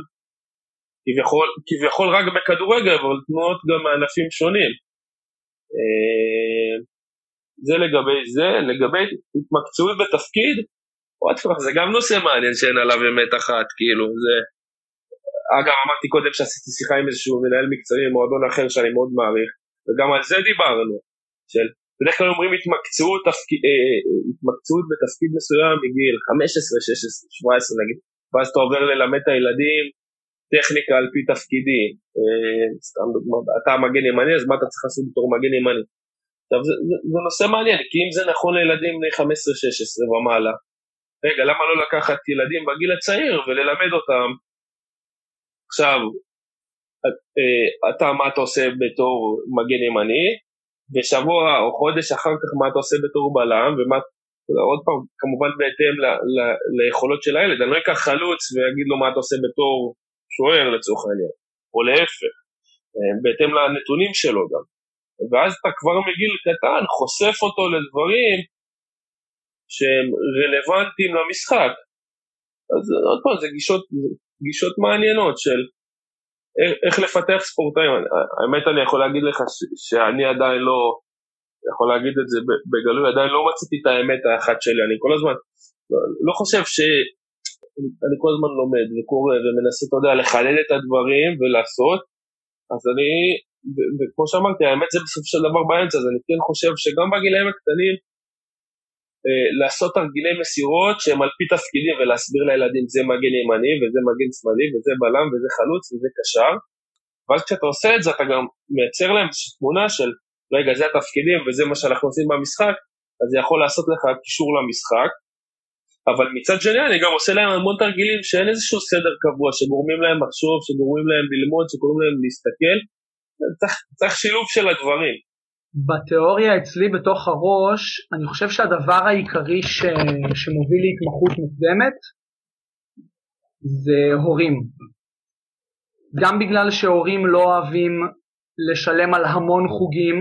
כביכול, כביכול רק בכדורגל, אבל תנועות גם מענפים שונים. אה, זה לגבי זה, לגבי התמקצעות בתפקיד, עוד פעם, זה גם נושא מעניין שאין עליו אמת אחת, כאילו, זה... אגב, אמרתי קודם שעשיתי שיחה עם איזשהו מנהל מקצועי מועדון אחר שאני מאוד מעריך, וגם על זה דיברנו, של בדרך כלל אומרים התמקצעות, תפק... אה, התמקצעות בתפקיד מסוים מגיל 15, 16, 17 נגיד, ואז אתה עובר ללמד את הילדים טכניקה על פי תפקידי, אה, סתם דוגמא, אתה מגן ימני אז מה אתה צריך לעשות בתור מגן ימני. עכשיו זה, זה, זה נושא מעניין, כי אם זה נכון לילדים בני 15-16 ומעלה, רגע למה לא לקחת ילדים בגיל הצעיר וללמד אותם? עכשיו אה, אתה מה אתה עושה בתור מגן ימני ושבוע או חודש אחר כך מה אתה עושה בתור בלם ומה עוד פעם כמובן בהתאם ל, ל, ליכולות של הילד. אני לא אקח חלוץ ואגיד לו מה אתה עושה בתור שוער לצורך העניין. או להפך. אה, בהתאם לנתונים שלו גם. ואז אתה כבר מגיל קטן חושף אותו לדברים שהם רלוונטיים למשחק. אז עוד פעם זה גישות, גישות מעניינות של איך לפתח ספורטאים, האמת אני יכול להגיד לך שאני עדיין לא, יכול להגיד את זה בגלוי, עדיין לא מצאתי את האמת האחת שלי, אני כל הזמן, לא, לא חושב ש... אני כל הזמן לומד וקורא ומנסה, אתה יודע, לחדד את הדברים ולעשות, אז אני, וכמו שאמרתי, האמת זה בסופו של דבר באמצע, אז אני כן חושב שגם בגילאים הקטנים, לעשות תרגילי מסירות שהם על פי תפקידים ולהסביר לילדים זה מגן ימני וזה מגן שמאלי וזה בלם וזה חלוץ וזה קשר. ואז כשאתה עושה את זה אתה גם מייצר להם תמונה של רגע זה התפקידים וזה מה שאנחנו עושים במשחק אז זה יכול לעשות לך קישור למשחק. אבל מצד שני אני גם עושה להם המון תרגילים שאין איזשהו סדר קבוע שגורמים להם לחשוב, שגורמים להם ללמוד, שגורמים להם להסתכל. צריך, צריך שילוב של הדברים בתיאוריה אצלי בתוך הראש, אני חושב שהדבר העיקרי ש... שמוביל להתמחות מוקדמת זה הורים. גם בגלל שהורים לא אוהבים לשלם על המון חוגים,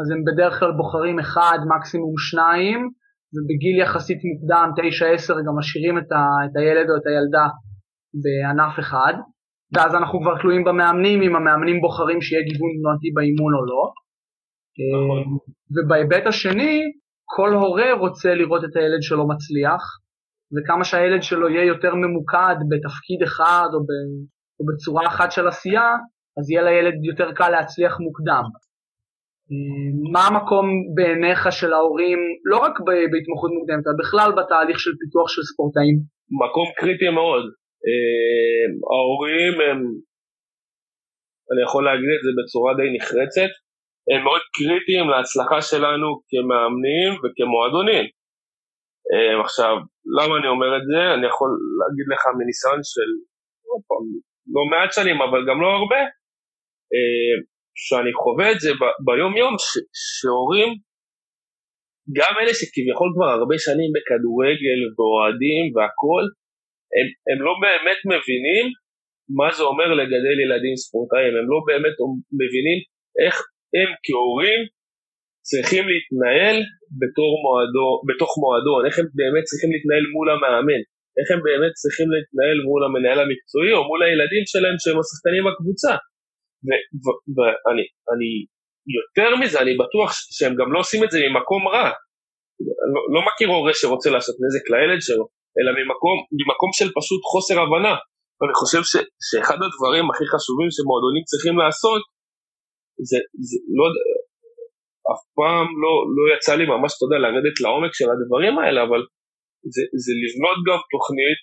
אז הם בדרך כלל בוחרים אחד, מקסימום שניים, ובגיל יחסית מוקדם, תשע עשר, גם משאירים את, ה... את הילד או את הילדה בענף אחד, ואז אנחנו כבר תלויים במאמנים, אם המאמנים בוחרים שיהיה גיוון תנועתי באימון או לא. נכון. ובהיבט השני, כל הורה רוצה לראות את הילד שלו מצליח, וכמה שהילד שלו יהיה יותר ממוקד בתפקיד אחד או, ב, או בצורה אחת של עשייה, אז יהיה לילד יותר קל להצליח מוקדם. אה, מה המקום בעיניך של ההורים, לא רק בהתמחות מוקדמת, אלא בכלל בתהליך של פיתוח של ספורטאים? מקום קריטי מאוד. אה, ההורים הם, אני יכול להגיד את זה בצורה די נחרצת, הם מאוד קריטיים להצלחה שלנו כמאמנים וכמועדונים. אה, עכשיו, למה אני אומר את זה? אני יכול להגיד לך מניסיון של לא מעט שנים, אבל גם לא הרבה, אה, שאני חווה את זה ביום יום, שהורים, גם אלה שכביכול כבר הרבה שנים בכדורגל ואוהדים והכול, הם, הם לא באמת מבינים מה זה אומר לגדל ילדים ספורטאים, הם לא באמת מבינים איך הם כהורים צריכים להתנהל בתור מועדו, בתוך מועדון, איך הם באמת צריכים להתנהל מול המאמן, איך הם באמת צריכים להתנהל מול המנהל המקצועי או מול הילדים שלהם שהם השחקנים בקבוצה. ואני אני, יותר מזה, אני בטוח שהם גם לא עושים את זה ממקום רע. לא, לא מכיר הורה שרוצה לעשות נזק לילד שלו, אלא ממקום, ממקום של פשוט חוסר הבנה. ואני חושב ש, שאחד הדברים הכי חשובים שמועדונים צריכים לעשות זה, זה לא, אף פעם לא, לא יצא לי ממש, אתה יודע, לרדת לעומק של הדברים האלה, אבל זה, זה לבנות גם תוכנית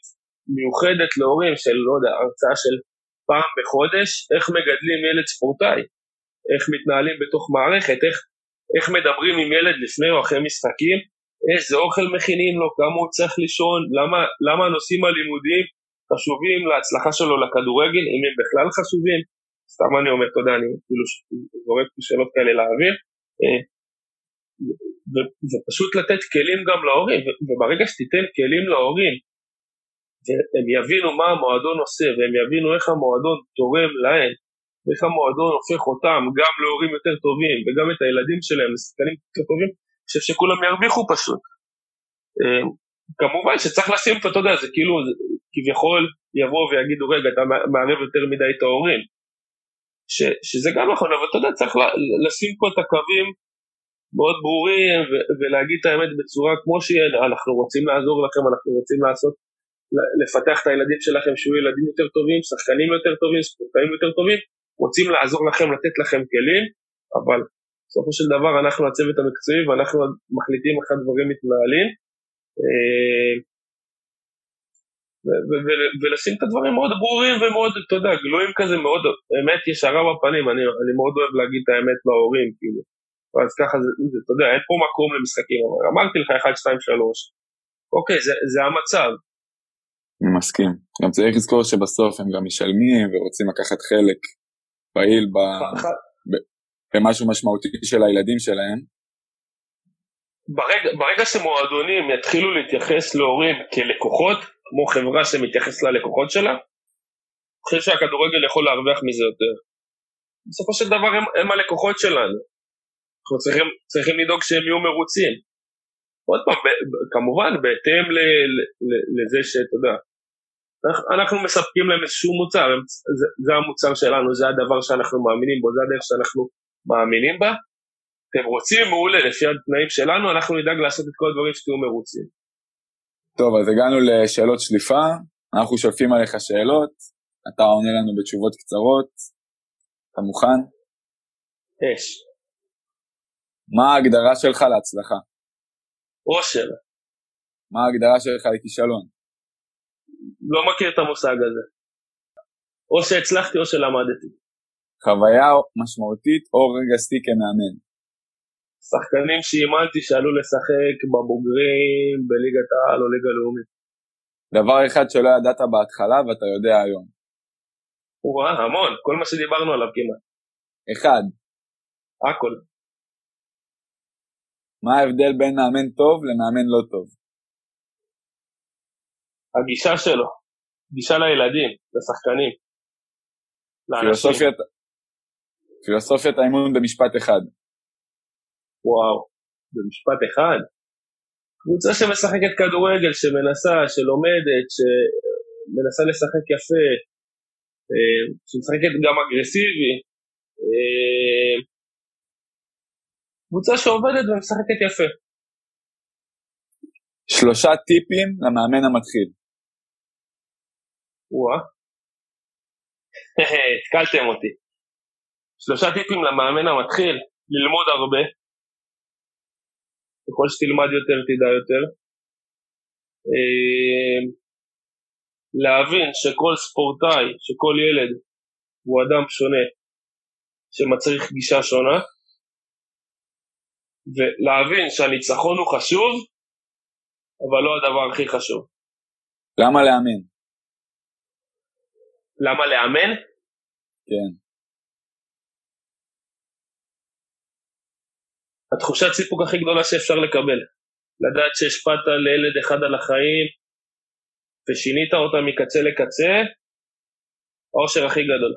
מיוחדת להורים של, לא יודע, הרצאה של פעם בחודש, איך מגדלים ילד ספורטאי, איך מתנהלים בתוך מערכת, איך, איך מדברים עם ילד לפני או אחרי משחקים, איזה אוכל מכינים לו, כמה הוא צריך לישון, למה, למה הנושאים הלימודיים חשובים להצלחה שלו לכדורגל, אם הם בכלל חשובים, סתם אני אומר, אתה יודע, אני כאילו זורק שאלות כאלה לאוויר, אה, ופשוט לתת כלים גם להורים, וברגע שתיתן כלים להורים, והם יבינו מה המועדון עושה, והם יבינו איך המועדון תורם להם, ואיך המועדון הופך אותם גם להורים יותר טובים, וגם את הילדים שלהם לשחקנים יותר טובים, אני חושב שכולם ירוויחו פשוט. אה, כמובן שצריך לשים פה, אתה יודע, זה כאילו, כביכול יבואו ויגידו רגע אתה מערב יותר מדי את ההורים. ש, שזה גם נכון אבל אתה יודע צריך לשים פה את הקווים מאוד ברורים ו- ולהגיד את האמת בצורה כמו שהיא אנחנו רוצים לעזור לכם אנחנו רוצים לעשות לפתח את הילדים שלכם שיהיו ילדים יותר טובים שחקנים יותר טובים ספורטאים יותר טובים רוצים לעזור לכם לתת לכם כלים אבל בסופו של דבר אנחנו הצוות המקצועי ואנחנו מחליטים איך הדברים מתנהלים. אה, ולשים את הדברים מאוד ברורים ומאוד, אתה יודע, גלויים כזה, מאוד, אמת ישרה בפנים, אני, אני מאוד אוהב להגיד את האמת להורים, כאילו. אז ככה זה, זה, אתה יודע, אין פה מקום למשחקים, אמרתי לך 1, 2, 3, אוקיי, זה, זה המצב. אני מסכים. גם צריך לזכור שבסוף הם גם משלמים ורוצים לקחת חלק פעיל ב... במשהו משמעותי של הילדים שלהם. ברגע, ברגע שמועדונים יתחילו להתייחס להורים כלקוחות, כמו חברה שמתייחסת ללקוחות שלה, אני חושב שהכדורגל יכול להרוויח מזה יותר. בסופו של דבר הם, הם הלקוחות שלנו. אנחנו צריכים, צריכים לדאוג שהם יהיו מרוצים. עוד פעם, ב, ב, כמובן בהתאם ל, ל, ל, לזה שאתה יודע, אנחנו מספקים להם איזשהו מוצר, זה, זה המוצר שלנו, זה הדבר שאנחנו מאמינים בו, זה הדרך שאנחנו מאמינים בה. אתם רוצים מעולה לפי התנאים שלנו, אנחנו נדאג לעשות את כל הדברים שתהיו מרוצים. טוב, אז הגענו לשאלות שליפה, אנחנו שולפים עליך שאלות, אתה עונה לנו בתשובות קצרות, אתה מוכן? אש. מה ההגדרה שלך להצלחה? אושר. מה ההגדרה שלך לכישלון? לא מכיר את המושג הזה. או שהצלחתי או שלמדתי. חוויה משמעותית או רגע שיא כמאמן? שחקנים שאימנתי שעלו לשחק בבוגרים, בליגת העל או ליגה לאומית. דבר אחד שלא ידעת בהתחלה ואתה יודע היום. וואה, המון, כל מה שדיברנו עליו כמעט. אחד. הכל. מה ההבדל בין מאמן טוב למאמן לא טוב? הגישה שלו, גישה לילדים, לשחקנים. פילוסופיית, פילוסופיית האימון במשפט אחד. וואו, במשפט אחד. קבוצה שמשחקת כדורגל, שמנסה, שלומדת, שמנסה לשחק יפה, אה, שמשחקת גם אגרסיבי. אה, קבוצה שעובדת ומשחקת יפה. שלושה טיפים למאמן המתחיל. וואה. [LAUGHS] התקלתם אותי. שלושה טיפים למאמן המתחיל, ללמוד הרבה, ככל שתלמד יותר תדע יותר. אה, להבין שכל ספורטאי, שכל ילד הוא אדם שונה שמצריך גישה שונה ולהבין שהניצחון הוא חשוב אבל לא הדבר הכי חשוב. למה לאמן? למה לאמן? כן. התחושת סיפוק הכי גדולה שאפשר לקבל. לדעת שהשפעת לילד אחד על החיים ושינית אותה מקצה לקצה, האושר הכי גדול.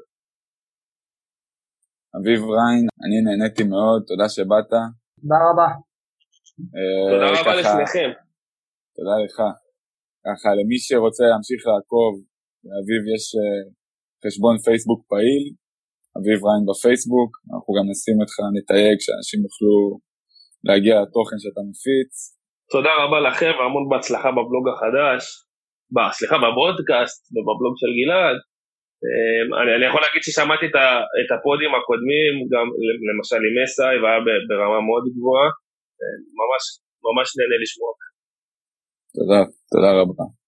אביב ריין, אני נהניתי מאוד, תודה שבאת. תודה רבה. אה, תודה רבה לשניכם. תודה לך. ככה, למי שרוצה להמשיך לעקוב, לאביב יש אה, חשבון פייסבוק פעיל, אביב ריין בפייסבוק, אנחנו גם נשים אותך, נתייג, שאנשים יוכלו להגיע לתוכן שאתה מפיץ. תודה רבה לכם והמון בהצלחה בבלוג החדש, סליחה, בברודקאסט ובבלוג של גלעד. אמ, אני, אני יכול להגיד ששמעתי את, ה, את הפודים הקודמים, גם למשל עם מסאי, והיה ברמה מאוד גבוהה. אמ, ממש, ממש נהנה לשמוע. תודה, תודה רבה.